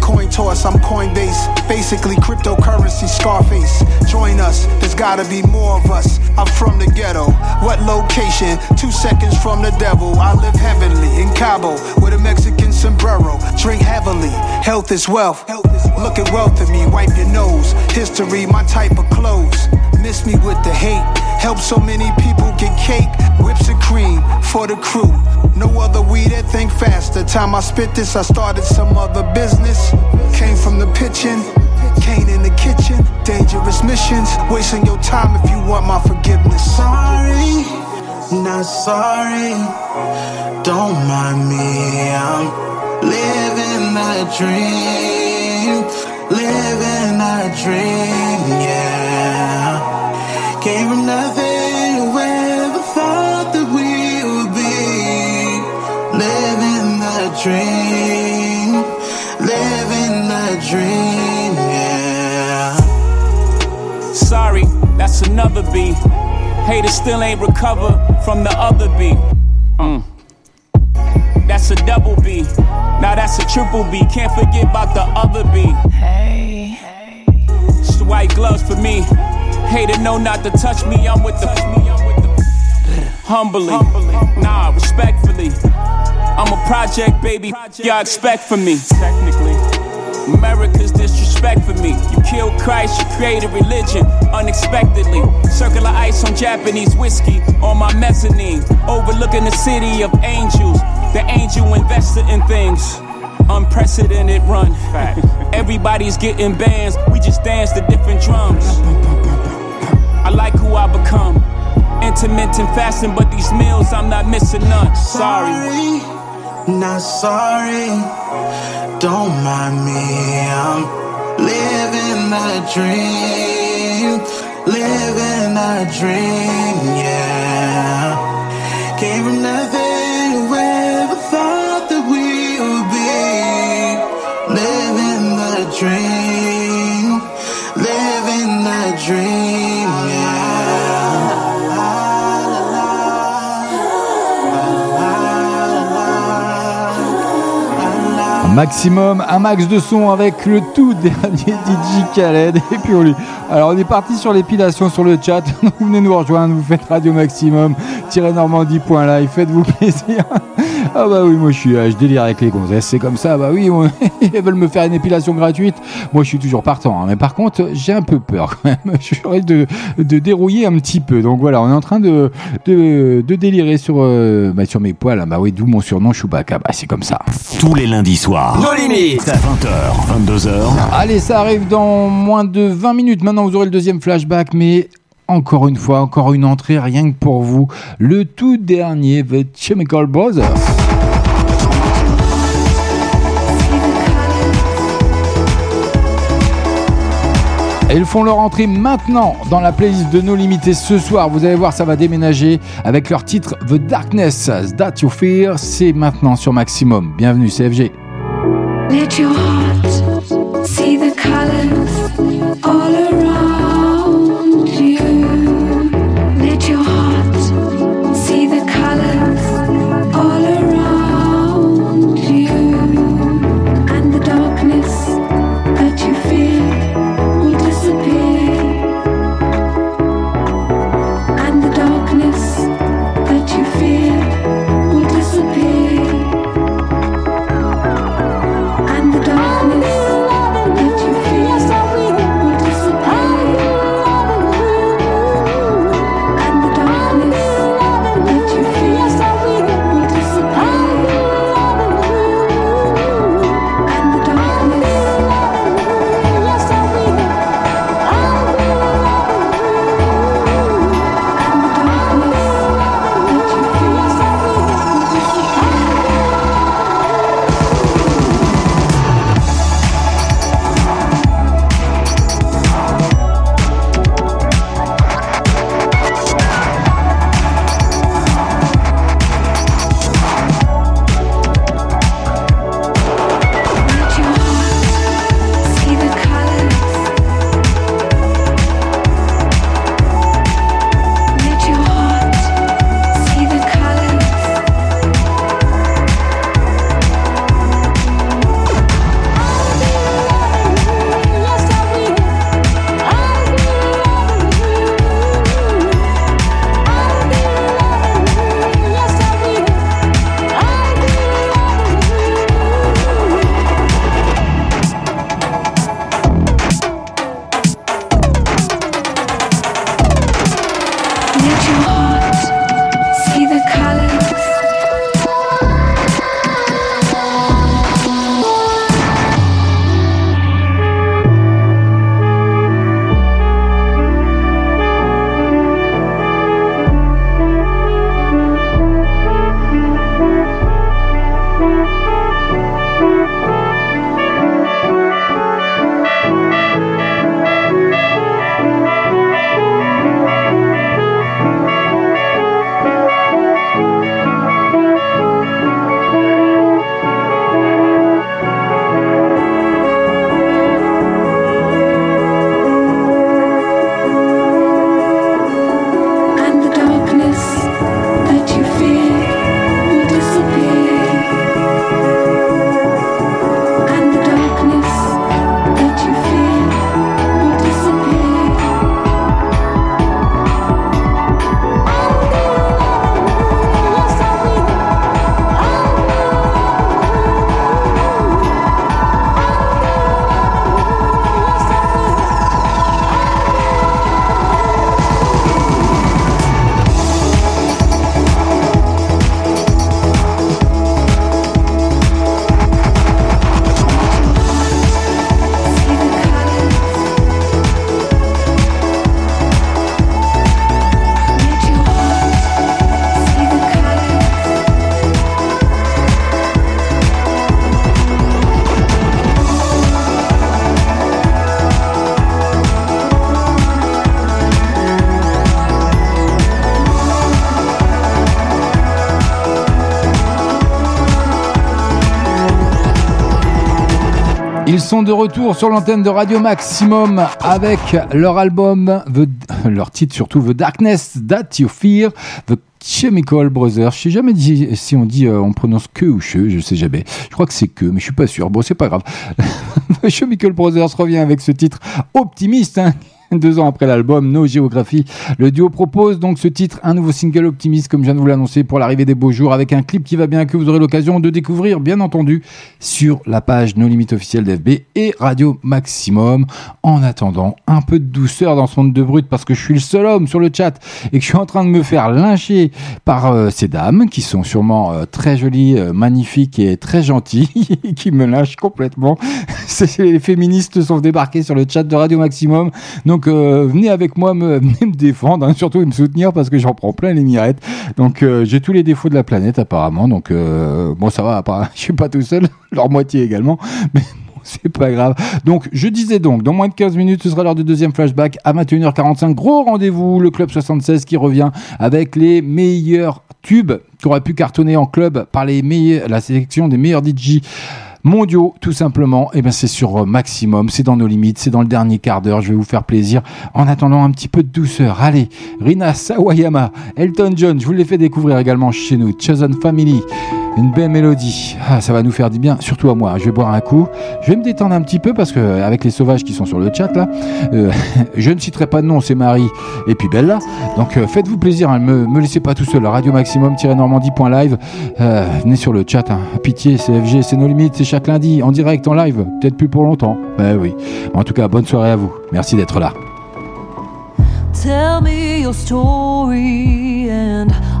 Coin toss, I'm Coinbase. Basically, cryptocurrency, Scarface. Join us, there's gotta be more of us. I'm from the ghetto. What location? Two seconds from the devil. I live heavenly in Cabo with a Mexican sombrero. Drink heavily, health is wealth. Look at wealth in me, wipe your nose. History, my type of clothes. Miss me with the hate. Help so many people get cake, whips and cream for the crew. No other weed that think faster. Time I spit this, I started some other business. Came from the pitching, cane in the kitchen. Dangerous missions, wasting your time if you want my forgiveness. Sorry, not sorry. Don't mind me, I'm living the dream, living the dream, yeah. Dream, living the dream, yeah. Sorry, that's another B. Haters still ain't recovered from the other B. Mm. That's a double B. Now that's a triple B. Can't forget about the other B. Hey. It's the white gloves for me. Hater know not to touch me. I'm with the. Humbly. Nah, respectfully. I'm a project, baby. Y'all expect from me. Technically. America's disrespect for me. You killed Christ, you created religion unexpectedly. Circular ice on Japanese whiskey on my mezzanine. Overlooking the city of angels. The angel invested in things. Unprecedented run. Everybody's getting bands, we just dance to different drums. I like who I become. Intermittent fasting, but these meals I'm not missing none. Sorry. Not sorry. Don't mind me, I'm living the dream, living the dream, yeah. Came from nothing, whoever thought that we would be living the dream, Maximum, un max de son avec le tout dernier DJ Khaled. Et puis on lui. Alors on est parti sur l'épilation sur le chat. Vous venez nous rejoindre, vous faites Radio Maximum, normandie.live, faites-vous plaisir. Ah bah oui, moi je suis, je délire avec les gonzesses, c'est comme ça. Bah oui, moi, ils veulent me faire une épilation gratuite. Moi je suis toujours partant. hein. Mais par contre, j'ai un peu peur quand même. Je risque de, de dérouiller un petit peu. Donc voilà, on est en train de, de, de délirer sur, euh, bah, sur mes poils. Bah oui, d'où mon surnom Chewbacca. Bah c'est comme ça. Tous les lundis soirs. Nos limites. 20h, 22h. Allez, ça arrive dans moins de 20 minutes. Maintenant, vous aurez le deuxième flashback, mais encore une fois, encore une entrée rien que pour vous. Le tout dernier, The Chemical Brothers. Et ils font leur entrée maintenant dans la playlist de nos limités ce soir. Vous allez voir, ça va déménager avec leur titre The Darkness That You Fear. C'est maintenant sur Maximum. Bienvenue, CFG. Ils sont de retour sur l'antenne de Radio Maximum avec leur album, leur titre surtout The Darkness That You Fear, The Chemical Brothers. Je sais jamais si on dit, euh, on prononce que ou che, je sais jamais. Je crois que c'est que, mais je suis pas sûr. Bon, c'est pas grave. The Chemical Brothers revient avec ce titre optimiste. hein. Deux ans après l'album No Géographie, le duo propose donc ce titre, un nouveau single optimiste, comme je viens de vous l'annoncer, pour l'arrivée des beaux jours, avec un clip qui va bien, que vous aurez l'occasion de découvrir, bien entendu, sur la page No Limite officielle d'FB et Radio Maximum. En attendant, un peu de douceur dans ce monde de brut, parce que je suis le seul homme sur le chat et que je suis en train de me faire lyncher par euh, ces dames, qui sont sûrement euh, très jolies, euh, magnifiques et très gentilles, qui me lynchent complètement. Les féministes sont débarqués sur le chat de Radio Maximum. Donc euh, venez avec moi, me, venez me défendre, hein, surtout me soutenir parce que j'en prends plein les mirettes. Donc euh, j'ai tous les défauts de la planète apparemment. Donc euh, bon ça va, je suis pas tout seul, leur moitié également. Mais c'est pas grave. Donc je disais donc, dans moins de 15 minutes, ce sera l'heure du deuxième flashback à 21h45. Gros rendez-vous, le Club 76 qui revient avec les meilleurs tubes qui auraient pu cartonner en club par les meilleurs, la sélection des meilleurs DJ mondiaux, tout simplement. Et ben c'est sur euh, maximum, c'est dans nos limites, c'est dans le dernier quart d'heure. Je vais vous faire plaisir en attendant un petit peu de douceur. Allez, Rina Sawayama, Elton John, je vous l'ai fait découvrir également chez nous. Chosen Family, une belle mélodie. Ah, ça va nous faire du bien, surtout à moi. Je vais boire un coup. Je vais me détendre un petit peu parce que euh, avec les sauvages qui sont sur le chat là, euh, je ne citerai pas de nom, c'est Marie et puis Bella. Donc euh, faites-vous plaisir, hein, me, laissez pas tout seul. Radio Maximum-normandie.live. Venez sur le chat. Hein. Pitié, c'est FG, c'est nos limites, c'est chaque lundi en direct, en live. Peut-être plus pour longtemps. Ben oui. En tout cas, bonne soirée à vous. Merci d'être là. Tell me your story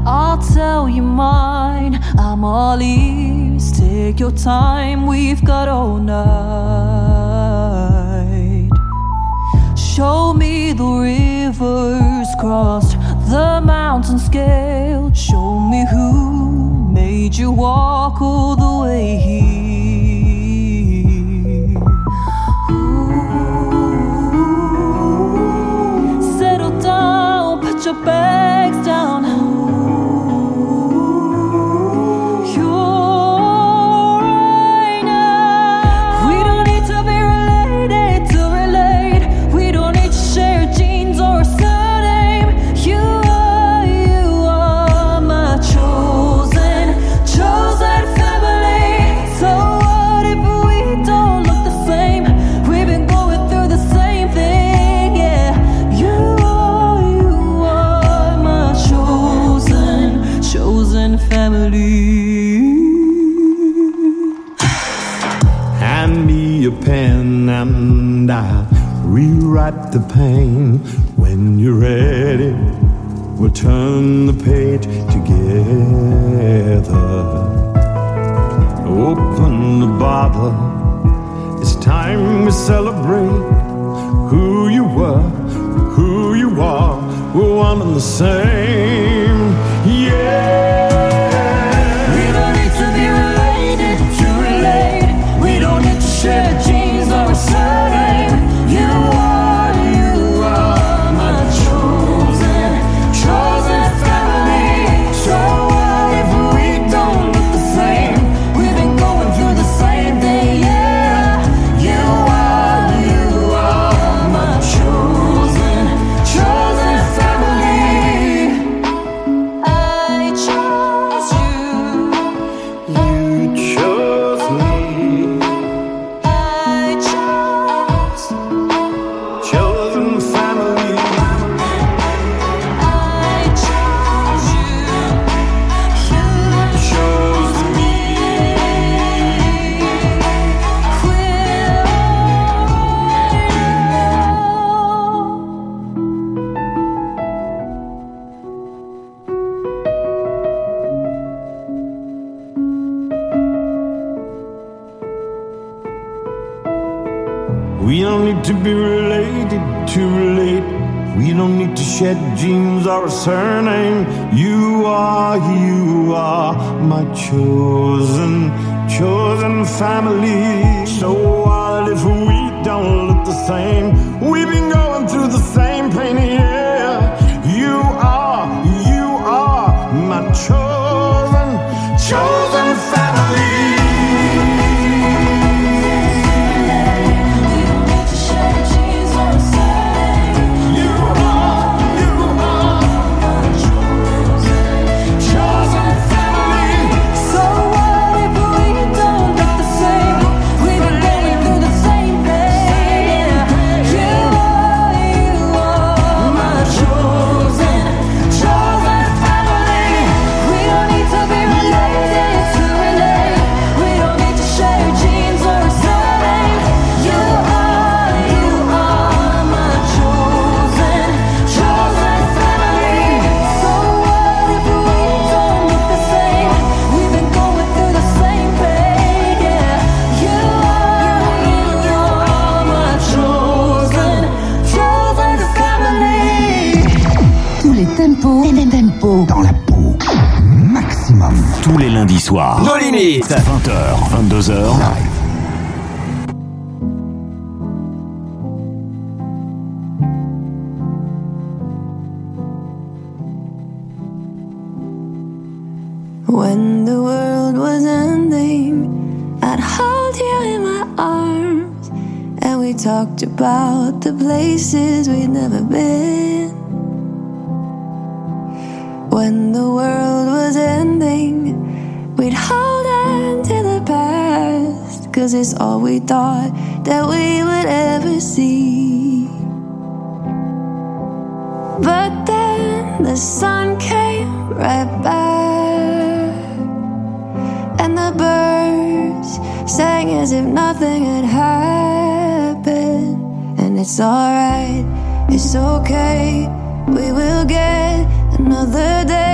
I'll tell you mine. I'm all ears. Take your time, we've got all night. Show me the rivers crossed, the mountains scaled. Show me who made you walk all the way here. Put your bags down. Rewrite the pain. When you're ready, we'll turn the page together. Open the bottle, it's time we celebrate who you were, who you are. We're one and the same, yeah. Shed genes or a surname. You are, you are my chosen, chosen family. So what if we don't look the same? Soirs. Nos limites. 20h, 22h. When cause it's all we thought that we would ever see. But then the sun came right back, and the birds sang as if nothing had happened. And it's alright, it's okay, we will get another day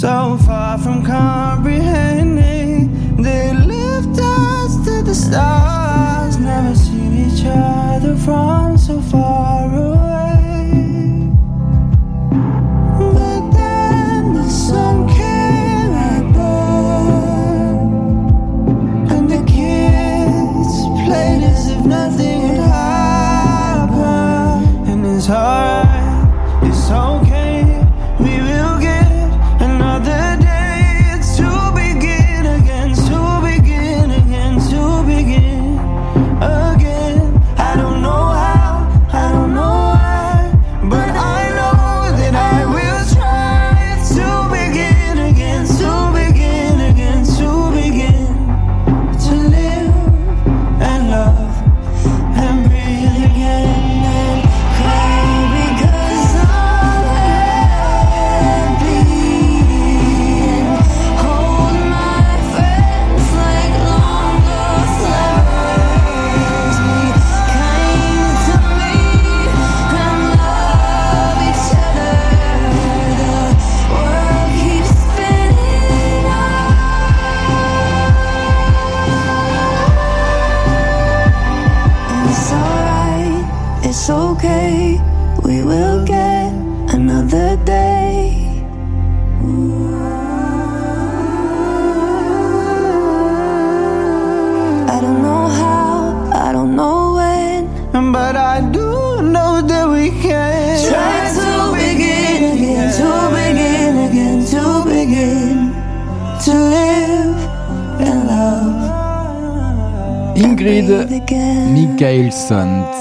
So far from comprehending, they lift us to the stars. Never seen each other from so far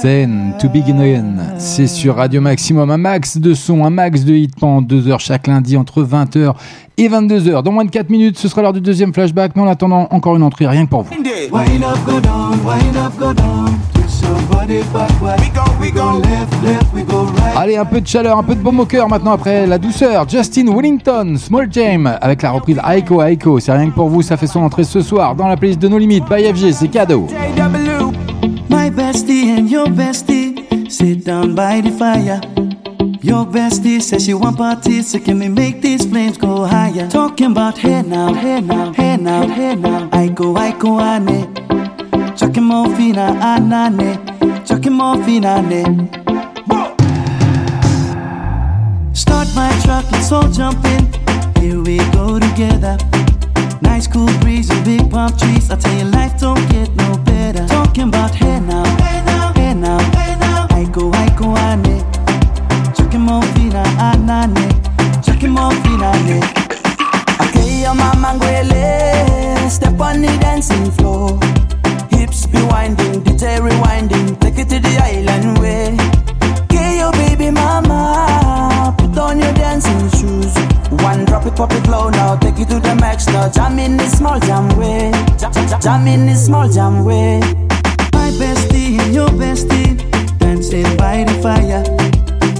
To Begin Again. C'est sur Radio Maximum, un max de son, un max de hit pendant 2 heures chaque lundi entre 20h et 22h. Dans moins de 4 minutes, ce sera l'heure du deuxième flashback. Mais en attendant, encore une entrée rien que pour vous. Allez, un peu de chaleur, un peu de baume au cœur maintenant après la douceur. Justin Wellington, Small Jam, avec la reprise Aiko Aiko. C'est rien que pour vous, ça fait son entrée ce soir dans la playlist de nos limites. By FG, c'est cadeau. Bestie and your bestie sit down by the fire. Your bestie says she want parties, so can we make these flames go higher? Talking about hey now, hey now, hey now, hey now. I go, I go, ane. Chucking more fina, anane. Chucking more fina, ah, ne. Start my truck, let's all jump in. Here we go together. Nice cool breeze and big palm trees. I tell you, life don't get no better. Talking about hey now, hey now, hey now, hey now. I go, I go, ane. Chucking more fina, anane. Chucking more fina, ne. Okay, your mama ngwele Step on the dancing floor Hips be winding, DJ rewinding Take it to the island way Okay, your baby mama Put on your dancing shoes Drop it, pop it low now. Take you to the max now. Jam in this small jam way. Jam, jam, jam in this small jam way. My bestie and your bestie dancing by the fire.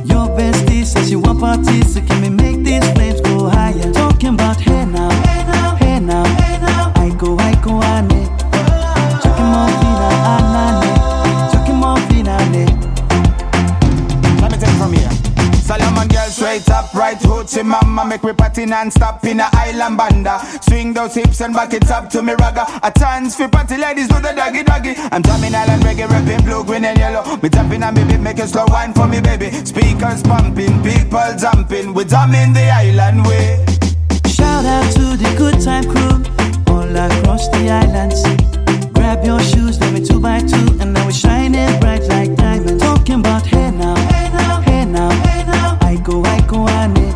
Your bestie says she want parties, so give me. Right hoochie mama, make me party non-stop in a island banda. Swing those hips and back it up to me ragga. A chance for party ladies do the doggy doggy. I'm jamming island reggae, rapping blue, green and yellow. Me tapping on me beat, make a slow wine for me baby. Speakers pumping, people jumping. We jamming the island way. Shout out to the good time crew all across the island sea. Grab your shoes, let me two by two, and now we're shining bright like diamonds. Talking about hey now, hey now, hey now, hey now. I go, I go, I need.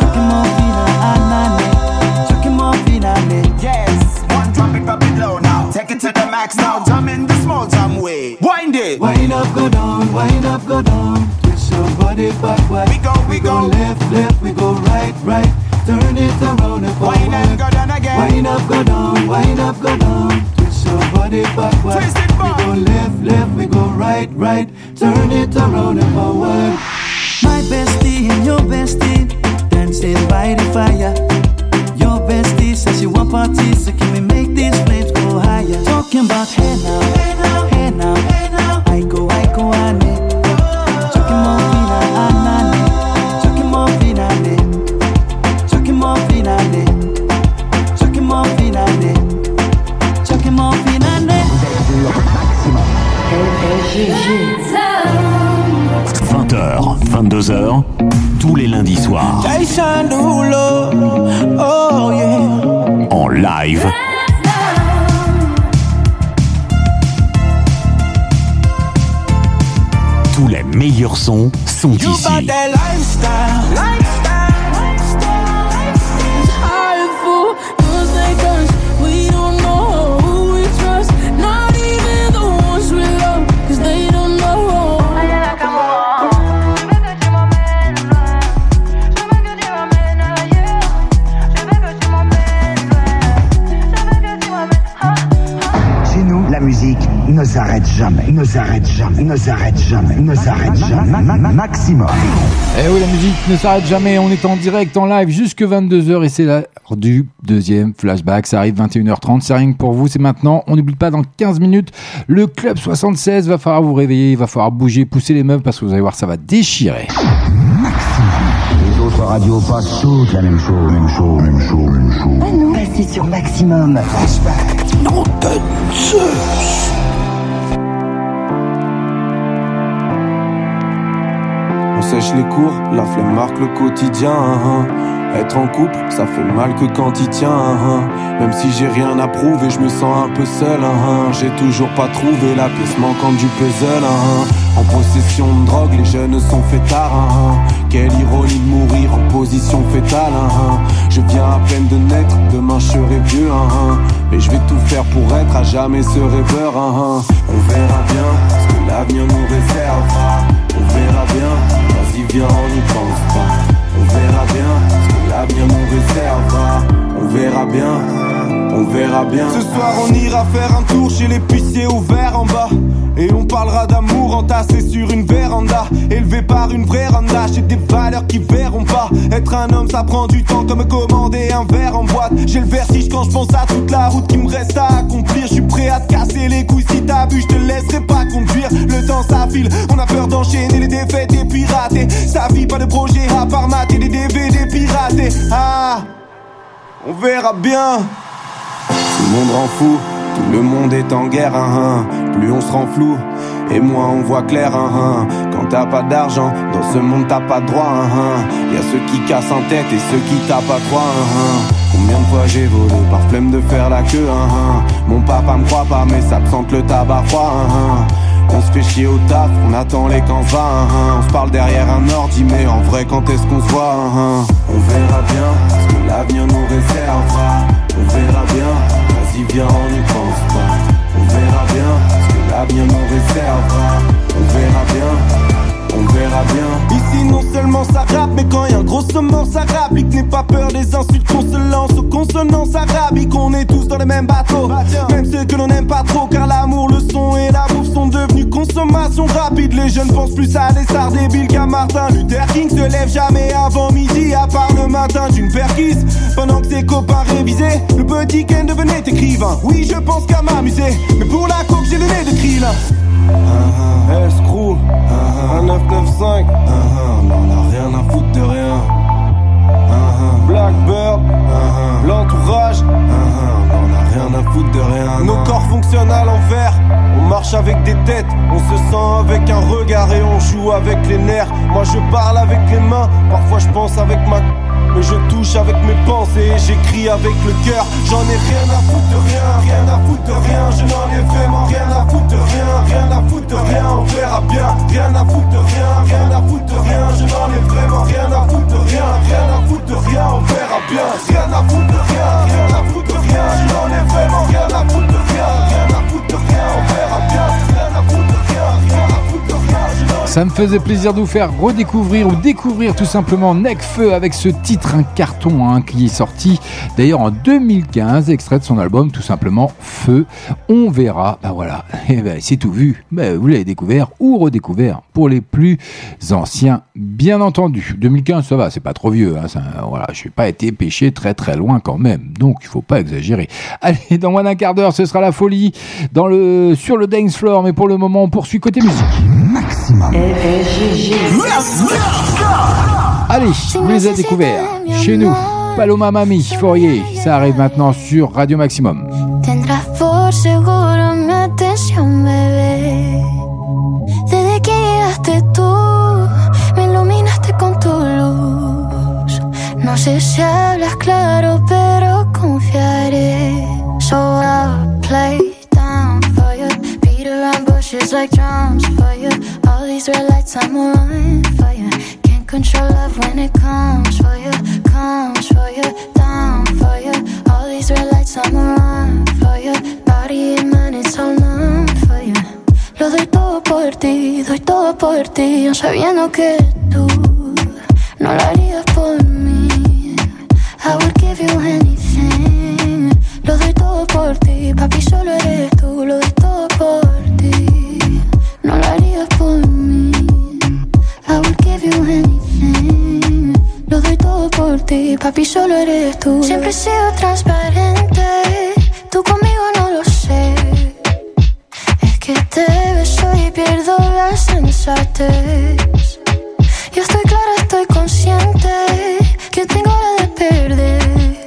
Chucking more fina, anane. Chucking more fina, Yes, one drop it, drop it low now. Take it to the max now. Jam in the small jam way. Wind it. Wind up, go down, wind up, go down. Twist your body backward. We go, we go. left, left, we go right, right. Turn it around and forward. Wind up, go down again. Wind up, go down, wind up, go down. Twist your body backward. Twist it We go left, left, we go right, right. Turn it around and forward. My bestie and your bestie dancing by the fire. Your bestie says you want parties, so can we make these flames go higher? Talking about hey now, hey now, hey now, hey now. 22h, tous les lundis soirs, oh yeah. en live. Tous les meilleurs sons sont ici. Ne s'arrête jamais, ne s'arrête jamais, ne s'arrête jamais, ne s'arrête jamais. Ma- ma- ma- Maximum. Eh oui, la musique ne s'arrête jamais. On est en direct, en live jusque 22h et c'est l'heure du deuxième flashback. Ça arrive 21h30. C'est rien que pour vous. C'est maintenant. On n'oublie pas dans 15 minutes le club 76. Va falloir vous réveiller. Il va falloir bouger, pousser les meubles parce que vous allez voir, ça va déchirer. Les autres radios passent toutes la même chose, même chose, même chose, même chose. Ah non, passez sur Maximum. Non, de Zeus. Sèche les cours, la flemme marque le quotidien. Être en couple, ça fait mal que quand il tient. Même si j'ai rien à prouver, je me sens un peu seul. J'ai toujours pas trouvé la pièce manquante du puzzle. En possession de drogue, les jeunes sont fêtards. Quelle ironie de mourir en position fétale. Je viens à peine de naître, demain je serai vieux. Mais je vais tout faire pour être à jamais ce rêveur. On verra bien ce que l'avenir nous réservera. On verra bien, vas-y viens on n'y pense pas. On verra bien ce que l'avenir nous réservera. On verra bien, on verra bien. Ce soir on ira faire un tour chez l'épicier ouvert en bas. Et on parlera d'amour entassé sur une véranda. Élevé par une vraie randa J'ai des valeurs qui verront pas. Être un homme ça prend du temps comme commander un verre en boîte. J'ai le vertige quand je pense à toute la route qui me reste à accomplir. Je suis prêt à te casser les couilles si t'as bu Je te laisserai pas conduire. Le temps s'affile On a peur d'enchaîner les défaites et pirater Sa vie pas de projet à part mater des DVD piratés. Ah on verra bien le monde rend fou, tout le monde est en guerre hein, hein. Plus on se rend flou et moins on voit clair hein. Quand t'as pas d'argent, dans ce monde t'as pas de droit. Y a ceux qui cassent en tête et ceux qui tapent à trois. Combien de fois j'ai volé par flemme de faire la queue. Mon papa me croit pas mais ça sente le tabac froid. On se fait chier au taf, on attend les camps. On se parle derrière un ordi mais en vrai quand est-ce qu'on se voit. On verra bien ce que l'avenir nous réservera On verra bien, vas-y viens on n'y pense pas. On verra bien ce que l'avenir nous réservera. On verra bien, verra bien. Ici non seulement ça rappe mais quand y a un gros somment ça rapplique N'aie pas peur des insultes qu'on se lance aux consonances arabiques On est tous dans le même bateau. Même ceux que l'on n'aime pas trop Car l'amour, le son et la bouffe sont devenus consommation rapide. Les jeunes pensent plus à des stars débiles qu'à Martin Luther King. Se lève jamais avant midi à part le matin d'une perquise. Pendant que ses copains révisaient Le petit Ken devenait écrivain. Oui je pense qu'à m'amuser Mais pour la coke j'ai le nez de krill 1995 uh-huh. on en a rien à foutre de rien. Uh-huh. Blackbird. Uh-huh. L'entourage. On en a rien à foutre de rien Nos corps fonctionnent à l'envers. On marche avec des têtes. On se sent avec un regard Et on joue avec les nerfs. Moi je parle avec les mains. Parfois je pense avec ma je touche avec mes pensées, j'écris avec le cœur. J'en ai rien à foutre de rien, rien à foutre de rien. Je n'en ai vraiment rien à foutre de rien, rien à foutre de rien. On verra bien, rien à foutre de rien, rien à foutre de rien. Je n'en ai vraiment rien à foutre de rien, rien à foutre de rien. On verra bien, rien à foutre de rien, rien à foutre de rien. Je n'en ai vraiment rien à foutre de rien, rien à foutre de rien. On verra bien, Ça me faisait plaisir de vous faire redécouvrir ou découvrir tout simplement Necfeu avec ce titre, un carton hein, qui est sorti d'ailleurs en 2015, extrait de son album tout simplement Feu. On verra, ben voilà, et ben c'est tout vu, ben, vous l'avez découvert ou redécouvert pour les plus anciens, bien entendu. 2015, ça va, c'est pas trop vieux, hein, voilà, je n'ai pas été pêché très très loin quand même, donc il faut pas exagérer. Allez, dans moins d'un quart d'heure, ce sera la folie dans le, sur le dance floor, mais pour le moment, on poursuit côté musique. Maximum. Allez, vous les avez découverts chez nous. Paloma Mami, Fourier, ça arrive maintenant sur Radio Maximum. Si. So I'll play bushes like drums for you. All these red lights, I'm on you. Can't control love when it comes for you, comes for you, down for you. All these red lights, I'm on for you. Body and mind, it's all numb for you. Lo doy todo por ti, doy todo por ti, sabiendo que tú no lo harías por mí. I would give you anything. Lo doy todo por ti, papi, solo eres tú. Lo doy todo por papi, solo eres tú. Siempre he sido transparente, tú conmigo no lo sé. Es que te beso y pierdo la sensatez. Yo estoy clara, estoy consciente que tengo la de perder.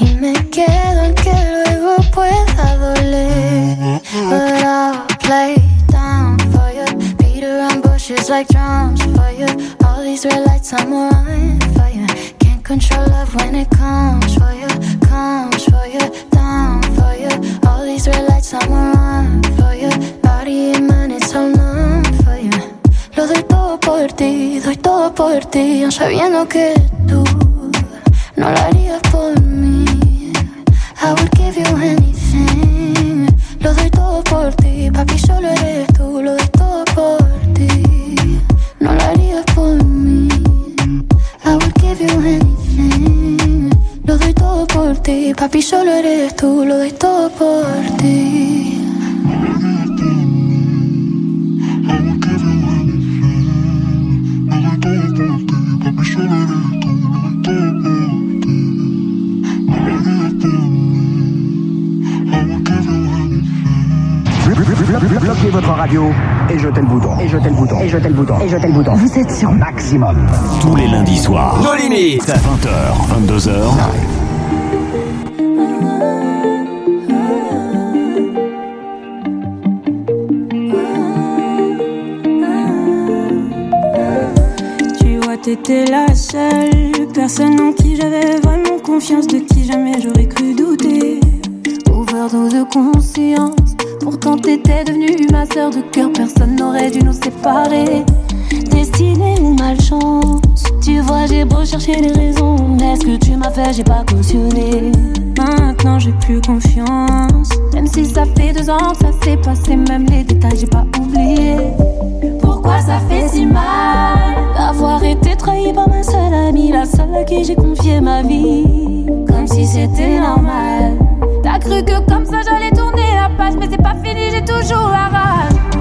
Y me quedo en que luego pueda doler. But I'll play down for you. Beat around bushes like drums for you. All these red lights, on you. Control love when it comes for you. Comes for you, down for you. All these red lights, I'm on for you. Body and mind, it's all numb for you. Lo doy todo por ti, doy todo por ti, sabiendo que tú no lo harías jetez le bouton. Et jetez le bouton. Vous êtes sur Maximum. Tous les lundis soirs. Nos limites. 20h, 22h. Tu vois, t'étais la seule personne en qui j'avais vraiment confiance, de qui jamais j'aurais cru douter. Overdose de conscience, pourtant t'étais devenue ma sœur de cœur, personne n'aurait dû nous séparer. Destinée ou malchance, tu vois, j'ai beau chercher les raisons, mais ce que tu m'as fait, j'ai pas cautionné. Maintenant j'ai plus confiance, même si ça fait deux ans ça s'est passé, même les détails j'ai pas oublié. Pourquoi ça fait si mal d'avoir été trahi par ma seule amie, la seule à qui j'ai confié ma vie, comme si c'était normal. T'as cru que comme ça j'allais tourner la page, mais c'est pas fini, j'ai toujours la rage.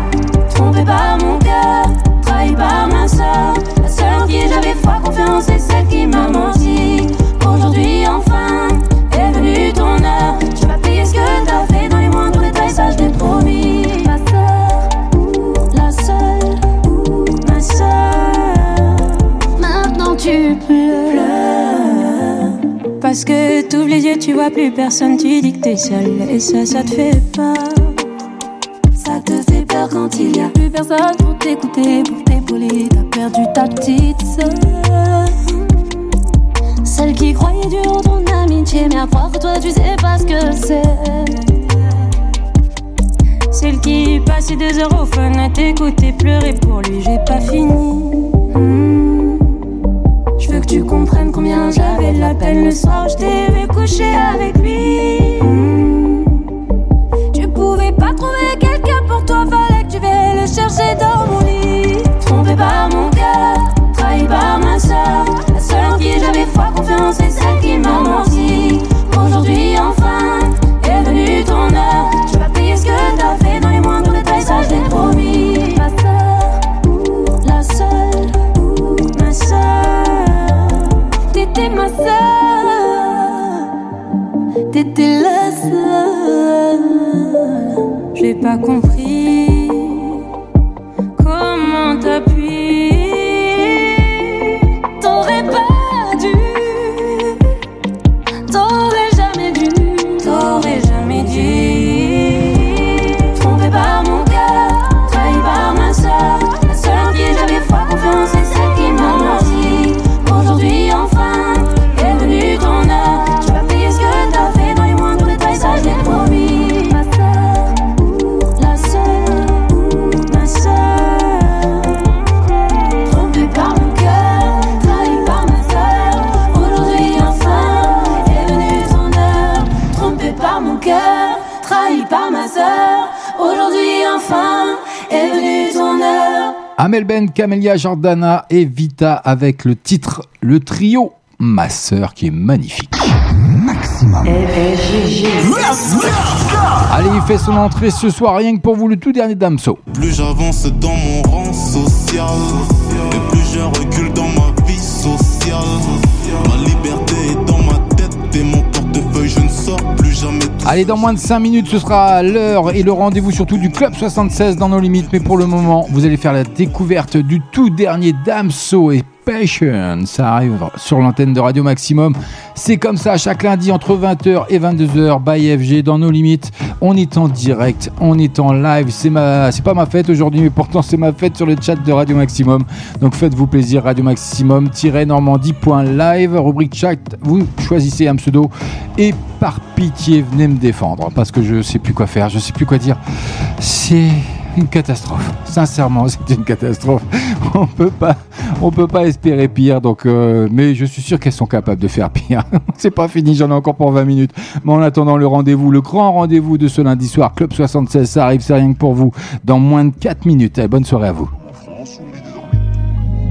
Par mon cœur, trahi par ma soeur, la seule en qui j'avais foi, confiance, c'est celle qui m'a menti. Aujourd'hui enfin est venue ton heure, je vais payer ce que t'as fait dans les moindres détails, ça je l'ai promis. Ma soeur, la seule, ma soeur. Maintenant tu pleures. Pas parce que t'ouvres les yeux, tu vois plus personne, tu dis que t'es seul. Et ça, ça te fait peur. Pour Camélia Jordana et Vita avec le titre Le Trio, ma sœur qui est magnifique. Maximum. Allez, il fait son entrée ce soir, rien que pour vous, le tout dernier Damso. Plus j'avance dans mon rang social, et plus je recule dans ma vie sociale. Allez, dans moins de 5 minutes, ce sera l'heure et le rendez-vous surtout du Club 76 dans nos limites. Mais pour le moment, vous allez faire la découverte du tout dernier Damso et Passion. Ça arrive sur l'antenne de Radio Maximum. C'est comme ça, chaque lundi entre 20h et 22h, by FG, dans nos limites. On est en direct, on est en live. C'est ma, c'est pas ma fête aujourd'hui, mais pourtant c'est ma fête sur le chat de Radio Maximum. Donc faites-vous plaisir, Radio Maximum-normandie.live, rubrique chat. Vous choisissez un pseudo et par pitié, venez me défendre parce que je sais plus quoi faire, je sais plus quoi dire. C'est une catastrophe. Sincèrement, c'est une catastrophe. On peut pas, on peut pas espérer pire. Donc, euh, mais je suis sûr qu'elles sont capables de faire pire. c'est pas fini, j'en ai encore pour 20 minutes. Mais en attendant le rendez-vous, le grand rendez-vous de ce lundi soir, Club 76, ça arrive, c'est rien que pour vous, dans moins de 4 minutes. Allez, bonne soirée à vous.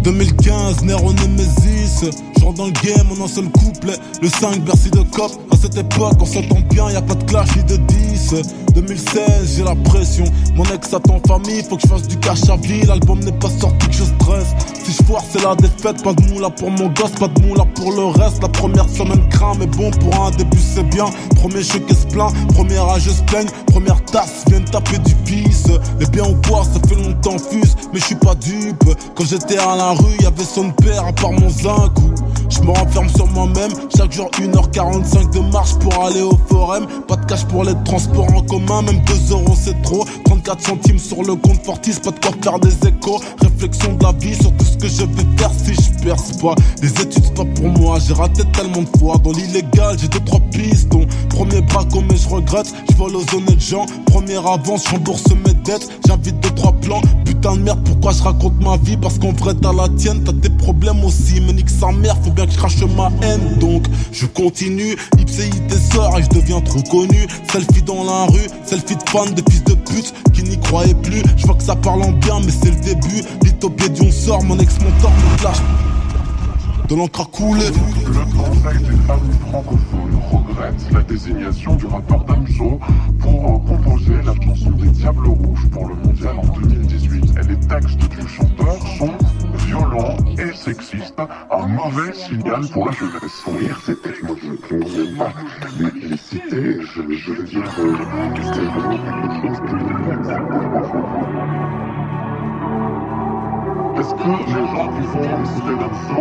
2015, Nero Nemesis. Genre dans le game, en un seul couplet. Le 5, Bercy de Cop. À cette époque, on s'entend bien, y a pas de clash ni de 10. 2016, j'ai la pression. Mon ex attend famille, faut que je fasse du cash à vie. L'album n'est pas sorti que je stresse. Si je foire, c'est la défaite. Pas de moula pour mon gosse, pas de moula pour le reste. La première semaine craint, mais bon, pour un début, c'est bien. Premier choqué se plaint, première âge se plaigne. Première tasse, viennent taper du pisse. Les biens ou quoi, ça fait longtemps fuse, mais je suis pas dupe. Quand j'étais à la rue, y'avait son père à part mon zinc. Je me renferme sur moi-même, chaque jour 1h45 de marche pour aller au forum. Pas de cash pour les transports en commun, même 2 euros c'est trop. 34 centimes sur le compte Fortis, pas de quoi faire des échos. Réflexion de la vie sur tout ce que je vais faire si je perce pas. Les études c'est pas pour moi, j'ai raté tellement de fois. Dans l'illégal, j'ai deux trois pistons. Premier braco, mais je regrette, je vole aux honnêtes gens. Première avance, je rembourse mes dettes. J'invite deux trois plans. Putain de merde, pourquoi je raconte ma vie? Parce qu'en vrai, t'as la tienne, t'as des problèmes aussi. Mais nique sa mère, faut bien que je crache ma haine. Donc, je continue. Ipséi sort et je deviens trop connu. Selfie dans la rue, selfie de fans, de fils de pute qui n'y croyaient plus. Je vois que ça parle en bien, mais c'est le début. Lit au pied du on sort, mon ex-mentor me clash. De l'encre à. Le Conseil des familles francophones regrette la désignation du rappeur Damso pour euh, composer la chanson des Diables Rouges pour le mondial en 2018. Et les textes du chanteur sont violents et sexistes, un mauvais signal pour la jeunesse. Oui, c'était, moi je ne voulais pas les, les citer, je, je veux dire euh, que c'était vraiment quelque chose de Est-ce que les gens qui font écouter Damso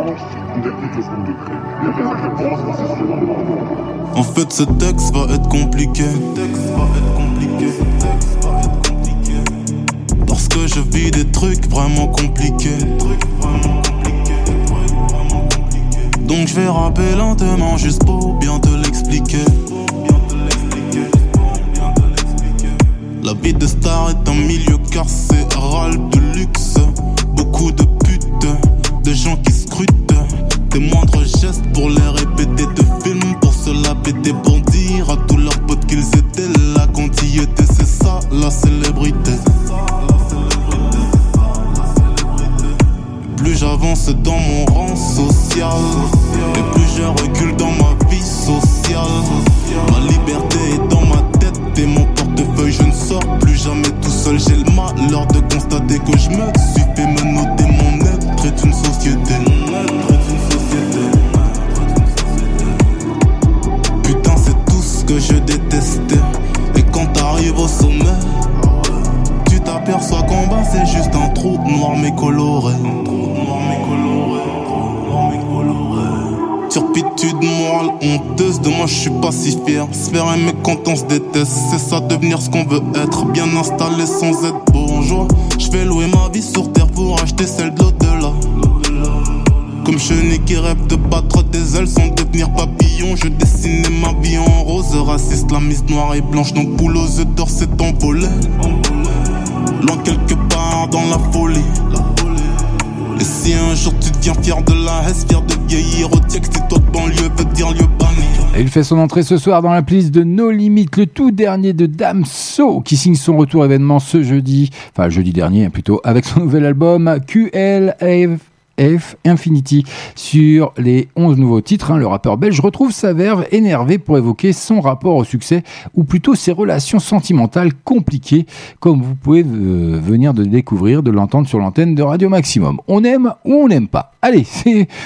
écoutent le son de Cré Il y a des réponses, c'est sûrement En fait, ce texte va être compliqué. Parce que je vis des trucs vraiment compliqués. Donc je vais rapper lentement juste pour bien te l'expliquer. La vie de star est un milieu carcéral de luxe. Beaucoup de putes, de gens qui scrutent. Des moindres gestes pour les répéter de films. Pour se la péter pour dire à tous leurs potes qu'ils étaient là quand ils étaient. Dans mon rang social, et plus je recule dans ma vie sociale. Ma liberté est dans ma tête et mon portefeuille, je ne sors plus jamais tout seul. J'ai le malheur de constater que je me suis fait menotter. Mon être est une société. Putain, c'est tout ce que je détestais. Et quand t'arrives au sommet, tu t'aperçois qu'en bas c'est juste un trou noir mais coloré. Turpitude morale honteuse, de moi je suis pas si fier. Se faire aimer quand on se déteste, c'est ça devenir ce qu'on veut être. Bien installé sans être bourgeois. Je vais louer ma vie sur terre pour acheter celle de l'au-delà. Comme chenille qui rêve de battre des ailes sans devenir papillon. Je dessinais ma vie en rose, raciste, la mise noire et blanche. Donc poule aux œufs d'or s'est envolé. Loin quelque part dans la folie. Et si un jour tu deviens fier de la Hesse, fier de et il fait son entrée ce soir dans la playlist de No Limit, le tout dernier de Damso, qui signe son retour événement ce jeudi, enfin jeudi dernier plutôt, avec son nouvel album QLF. F Infinity sur les 11 nouveaux titres. hein, le rappeur belge retrouve sa verve énervée pour évoquer son rapport au succès ou plutôt ses relations sentimentales compliquées comme vous pouvez euh, venir de découvrir, de l'entendre sur l'antenne de Radio Maximum. On aime ou on n'aime pas. Allez,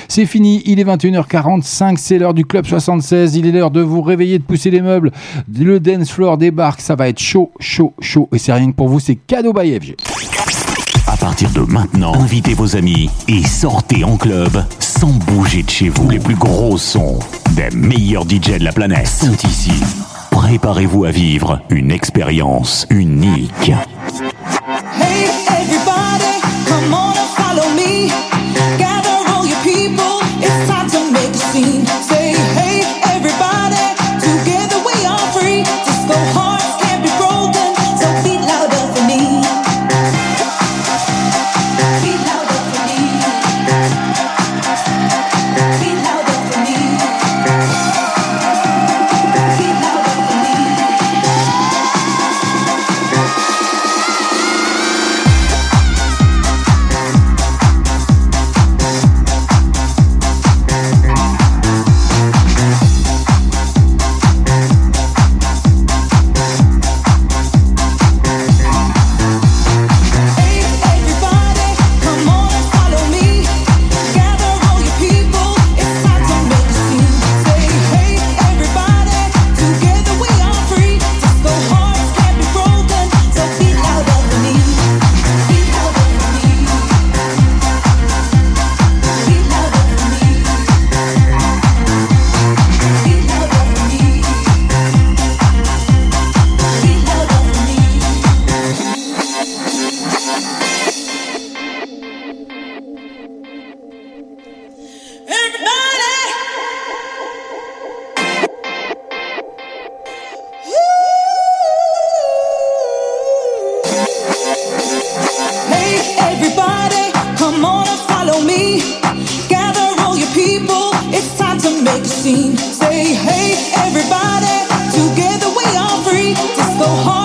c'est- fini. Il est 21h45, c'est l'heure du Club 76. Il est l'heure de vous réveiller, de pousser les meubles. Le dance floor débarque, ça va être chaud, chaud, chaud. Et c'est rien que pour vous, c'est cadeau by FG. À partir de maintenant, invitez vos amis et sortez en club sans bouger de chez vous. Les plus gros sons des meilleurs DJ de la planète sont ici. Préparez-vous à vivre une expérience unique. Scene. Say hey everybody, together we are free. Disco hearts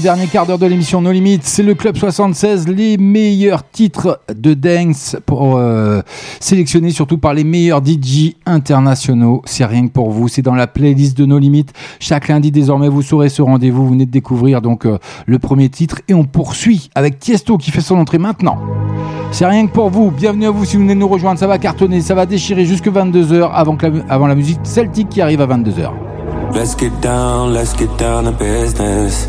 dernier quart d'heure de l'émission No Limites, c'est le Club 76, les meilleurs titres de dance pour euh, sélectionnés surtout par les meilleurs DJ internationaux. C'est rien que pour vous, c'est dans la playlist de No Limites. Chaque lundi désormais, vous saurez ce rendez-vous. Vous venez de découvrir donc euh, le premier titre et on poursuit avec Tiesto qui fait son entrée maintenant. C'est rien que pour vous. Bienvenue à vous si vous venez nous rejoindre. Ça va cartonner, ça va déchirer jusque 22h avant, la, avant la musique celtique qui arrive à 22h. Let's get down, let's get down to business.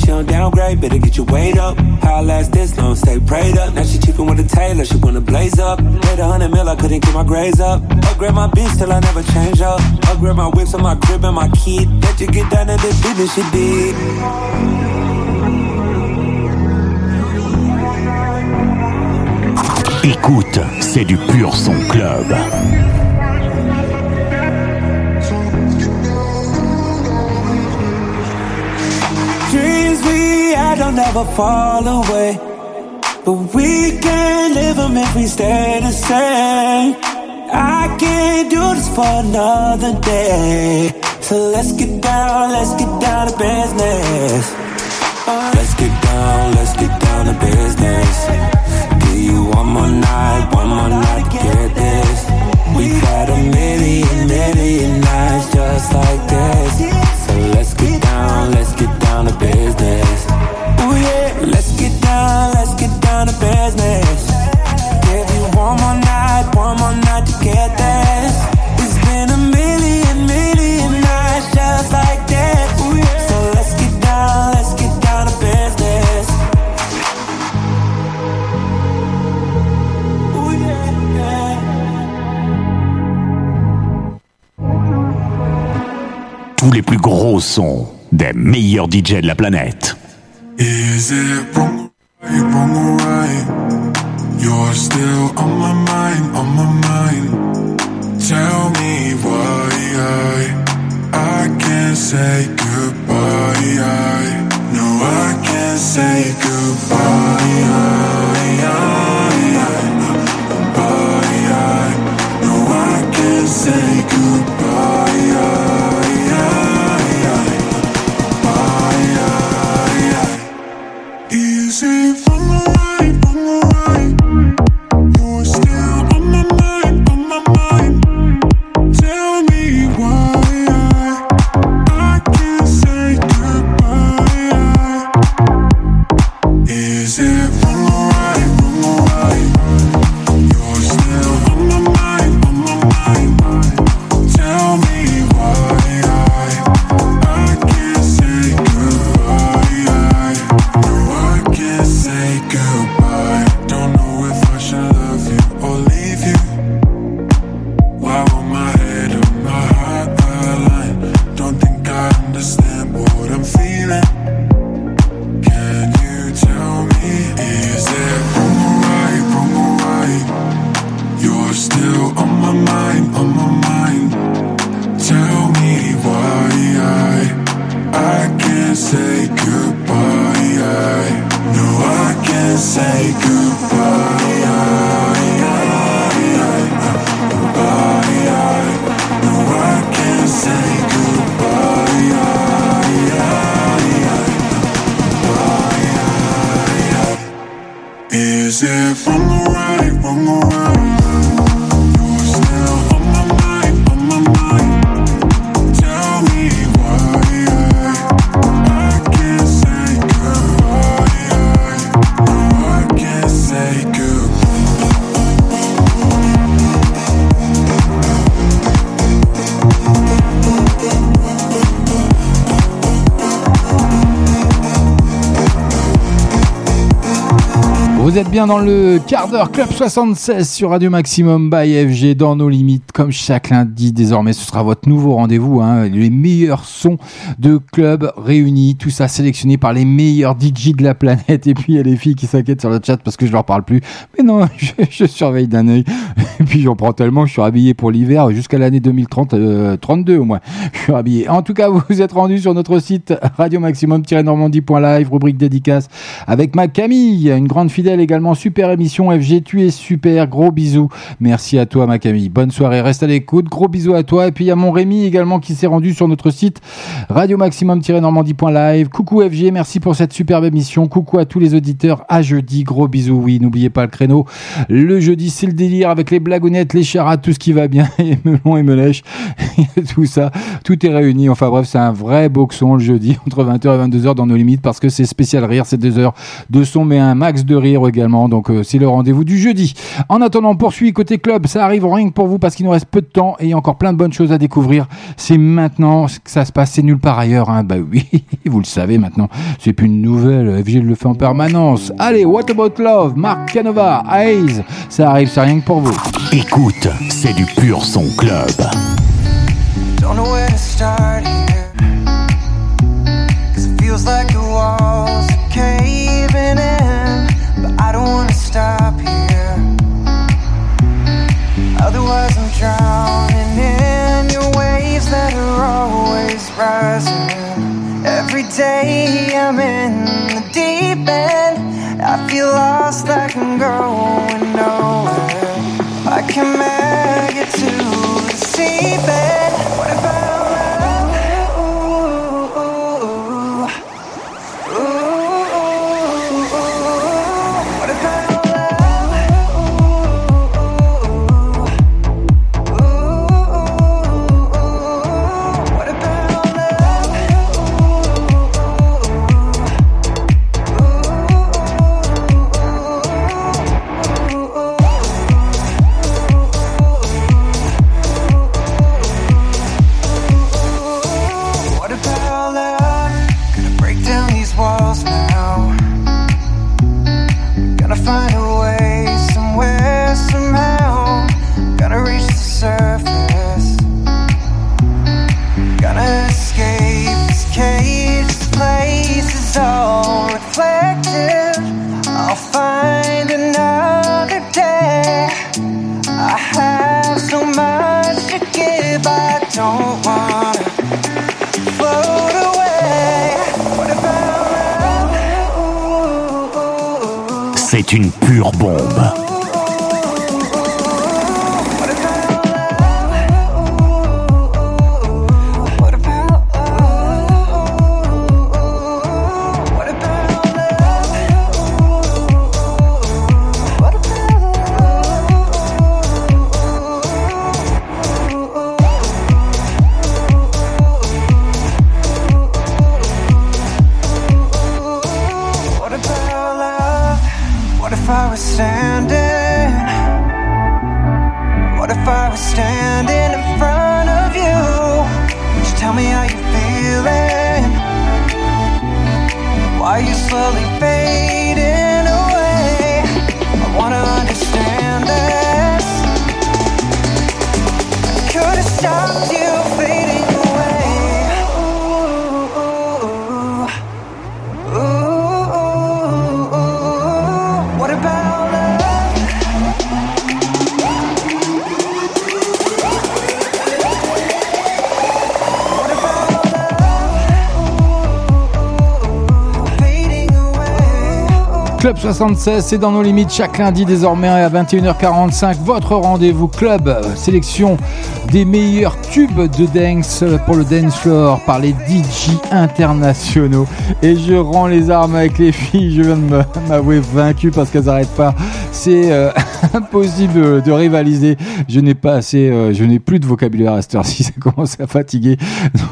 She don't downgrade, better get your weight up. How I last this long, stay prayed up. Now she cheapin' with a tailor, she wanna blaze up. Paid a hundred mil, I couldn't get my grades up. Upgrade my till I never change up. Upgrade my whips on my crib and my kid. Let you get down to the business she did. Écoute, c'est du pur son club. Had don't ever fall away. But we can't live them if we stay the same. I can't do this for another day. So let's get down, let's get down to business. Uh, Let's get down, let's get down to business. Give you one more night, one more night to get this. We've had a million sons des meilleurs DJ de la planète. Dans le quart d'heure Club 76 sur Radio Maximum by FG dans nos limites. Comme chaque lundi, désormais, ce sera votre nouveau rendez-vous. Hein, les meilleurs sons de club réunis. Tout ça sélectionné par les meilleurs DJ de la planète. Et puis, il y a les filles qui s'inquiètent sur le chat parce que je leur parle plus. Mais non, je, je surveille d'un œil. Et puis, j'en prends tellement. Je suis habillé pour l'hiver jusqu'à l'année 2030, euh, 32 au moins. Je suis habillé. En tout cas, vous vous êtes rendu sur notre site radio maximum-normandie.live, rubrique dédicace avec ma Camille, une grande fidèle également. Super émission FG, tu es super. Gros bisous. Merci à toi, ma Camille. Bonne soirée. Reste à l'écoute. Gros bisous à toi. Et puis il y a mon Rémi également qui s'est rendu sur notre site radio maximum-normandie.live. Coucou FG, merci pour cette superbe émission. Coucou à tous les auditeurs. À jeudi. Gros bisous. Oui, n'oubliez pas le créneau. Le jeudi, c'est le délire avec les blagounettes, les charades, tout ce qui va bien. Et melon et melèche. tout ça. Tout est réuni. Enfin bref, c'est un vrai boxon le jeudi entre 20h et 22h dans nos limites parce que c'est spécial rire. C'est deux heures de son, mais un max de rire également. Donc euh, c'est le rendez-vous du jeudi. En attendant, poursuit côté club. Ça arrive rien que pour vous parce qu'il nous reste peu de temps et il y a encore plein de bonnes choses à découvrir. C'est maintenant que ça se passe. C'est nulle part ailleurs. Hein. Bah oui, vous le savez maintenant. C'est plus une nouvelle. FG le fait en permanence. Allez, What About Love, Mark Canova, Hayes. Ça arrive, c'est rien que pour vous. Écoute, c'est du pur son club. Don't know where to start here. Cause it feels like the walls are caving in. But I don't wanna stop here. Otherwise, I'm drowning in your waves that are always rising. Every day I'm in the deep end. I feel lost like I'm going nowhere. Can make it to the seabed. What une pure bombe. 76, c'est dans nos limites chaque lundi désormais à 21h45. Votre rendez-vous club, sélection des meilleurs tubes de dance pour le dance floor par les DJ internationaux. Et je rends les armes avec les filles. Je viens de m'avouer vaincu parce qu'elles n'arrêtent pas. C'est euh, impossible de rivaliser. Je n'ai pas assez, euh, je n'ai plus de vocabulaire à cette heure-ci. Ça commence à fatiguer.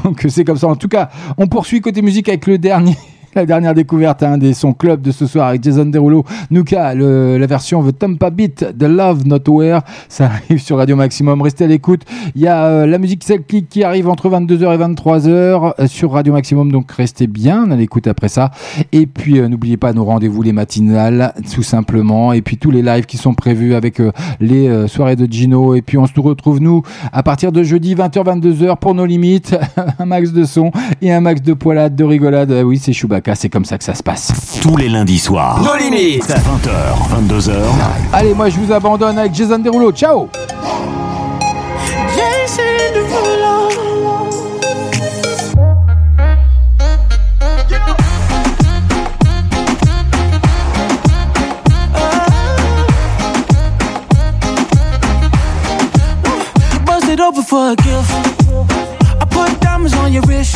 Donc c'est comme ça. En tout cas, on poursuit côté musique avec le dernier. La dernière découverte hein, des sons club de ce soir avec Jason Derulo. Nuka, la version The Tampa Beat de Love Not Where. Ça arrive sur Radio Maximum. Restez à l'écoute. Il y a euh, la musique cyclique qui arrive entre 22h et 23h euh, sur Radio Maximum. Donc restez bien à l'écoute après ça. Et puis euh, n'oubliez pas nos rendez-vous les matinales, tout simplement. Et puis tous les lives qui sont prévus avec les soirées de Gino. Et puis on se retrouve nous à partir de jeudi 20h 22h pour nos limites. un max de son et un max de poilade, de rigolade. Euh, Oui, c'est Chewbacca, c'est comme ça que ça se passe. Tous les lundis soirs. Nos limites. 20h, 22h. Allez, moi je vous abandonne avec Jason Derulo. Ciao Jason Derulo. For a gift. I put diamonds on your wrist.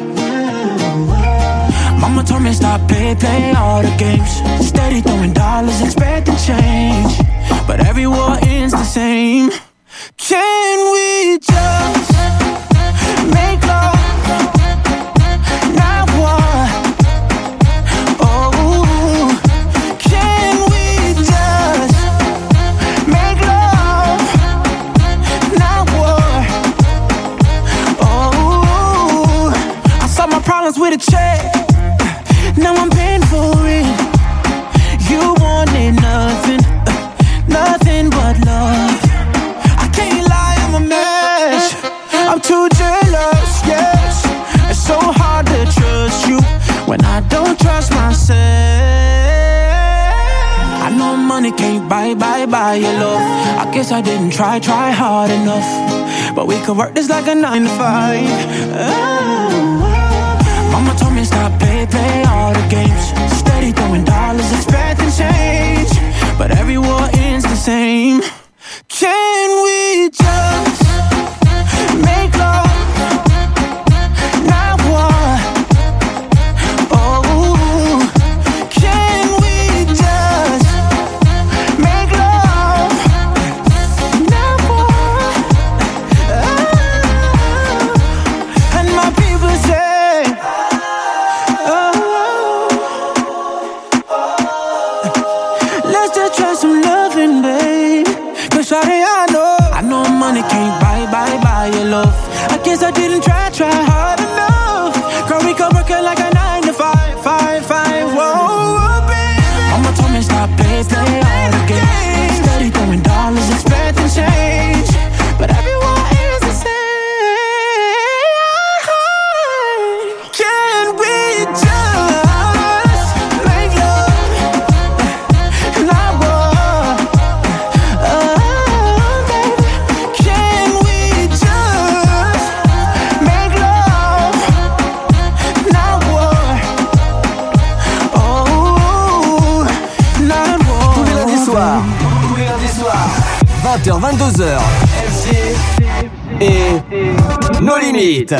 Mama told me stop play, play all the games. Steady throwing dollars, expect expecting change. But every war ends the same. Can we just make love? Not war. Oh, can we just make love? Not war. Oh, I solved my problems with a check. Buy, buy, buy your love. I guess I didn't try, try hard enough. But we could work this like a nine to five. Oh. Mama told me stop play, play all the games. Steady throwing dollars, expecting change. But every war ends the same. Can we just make et nos limites.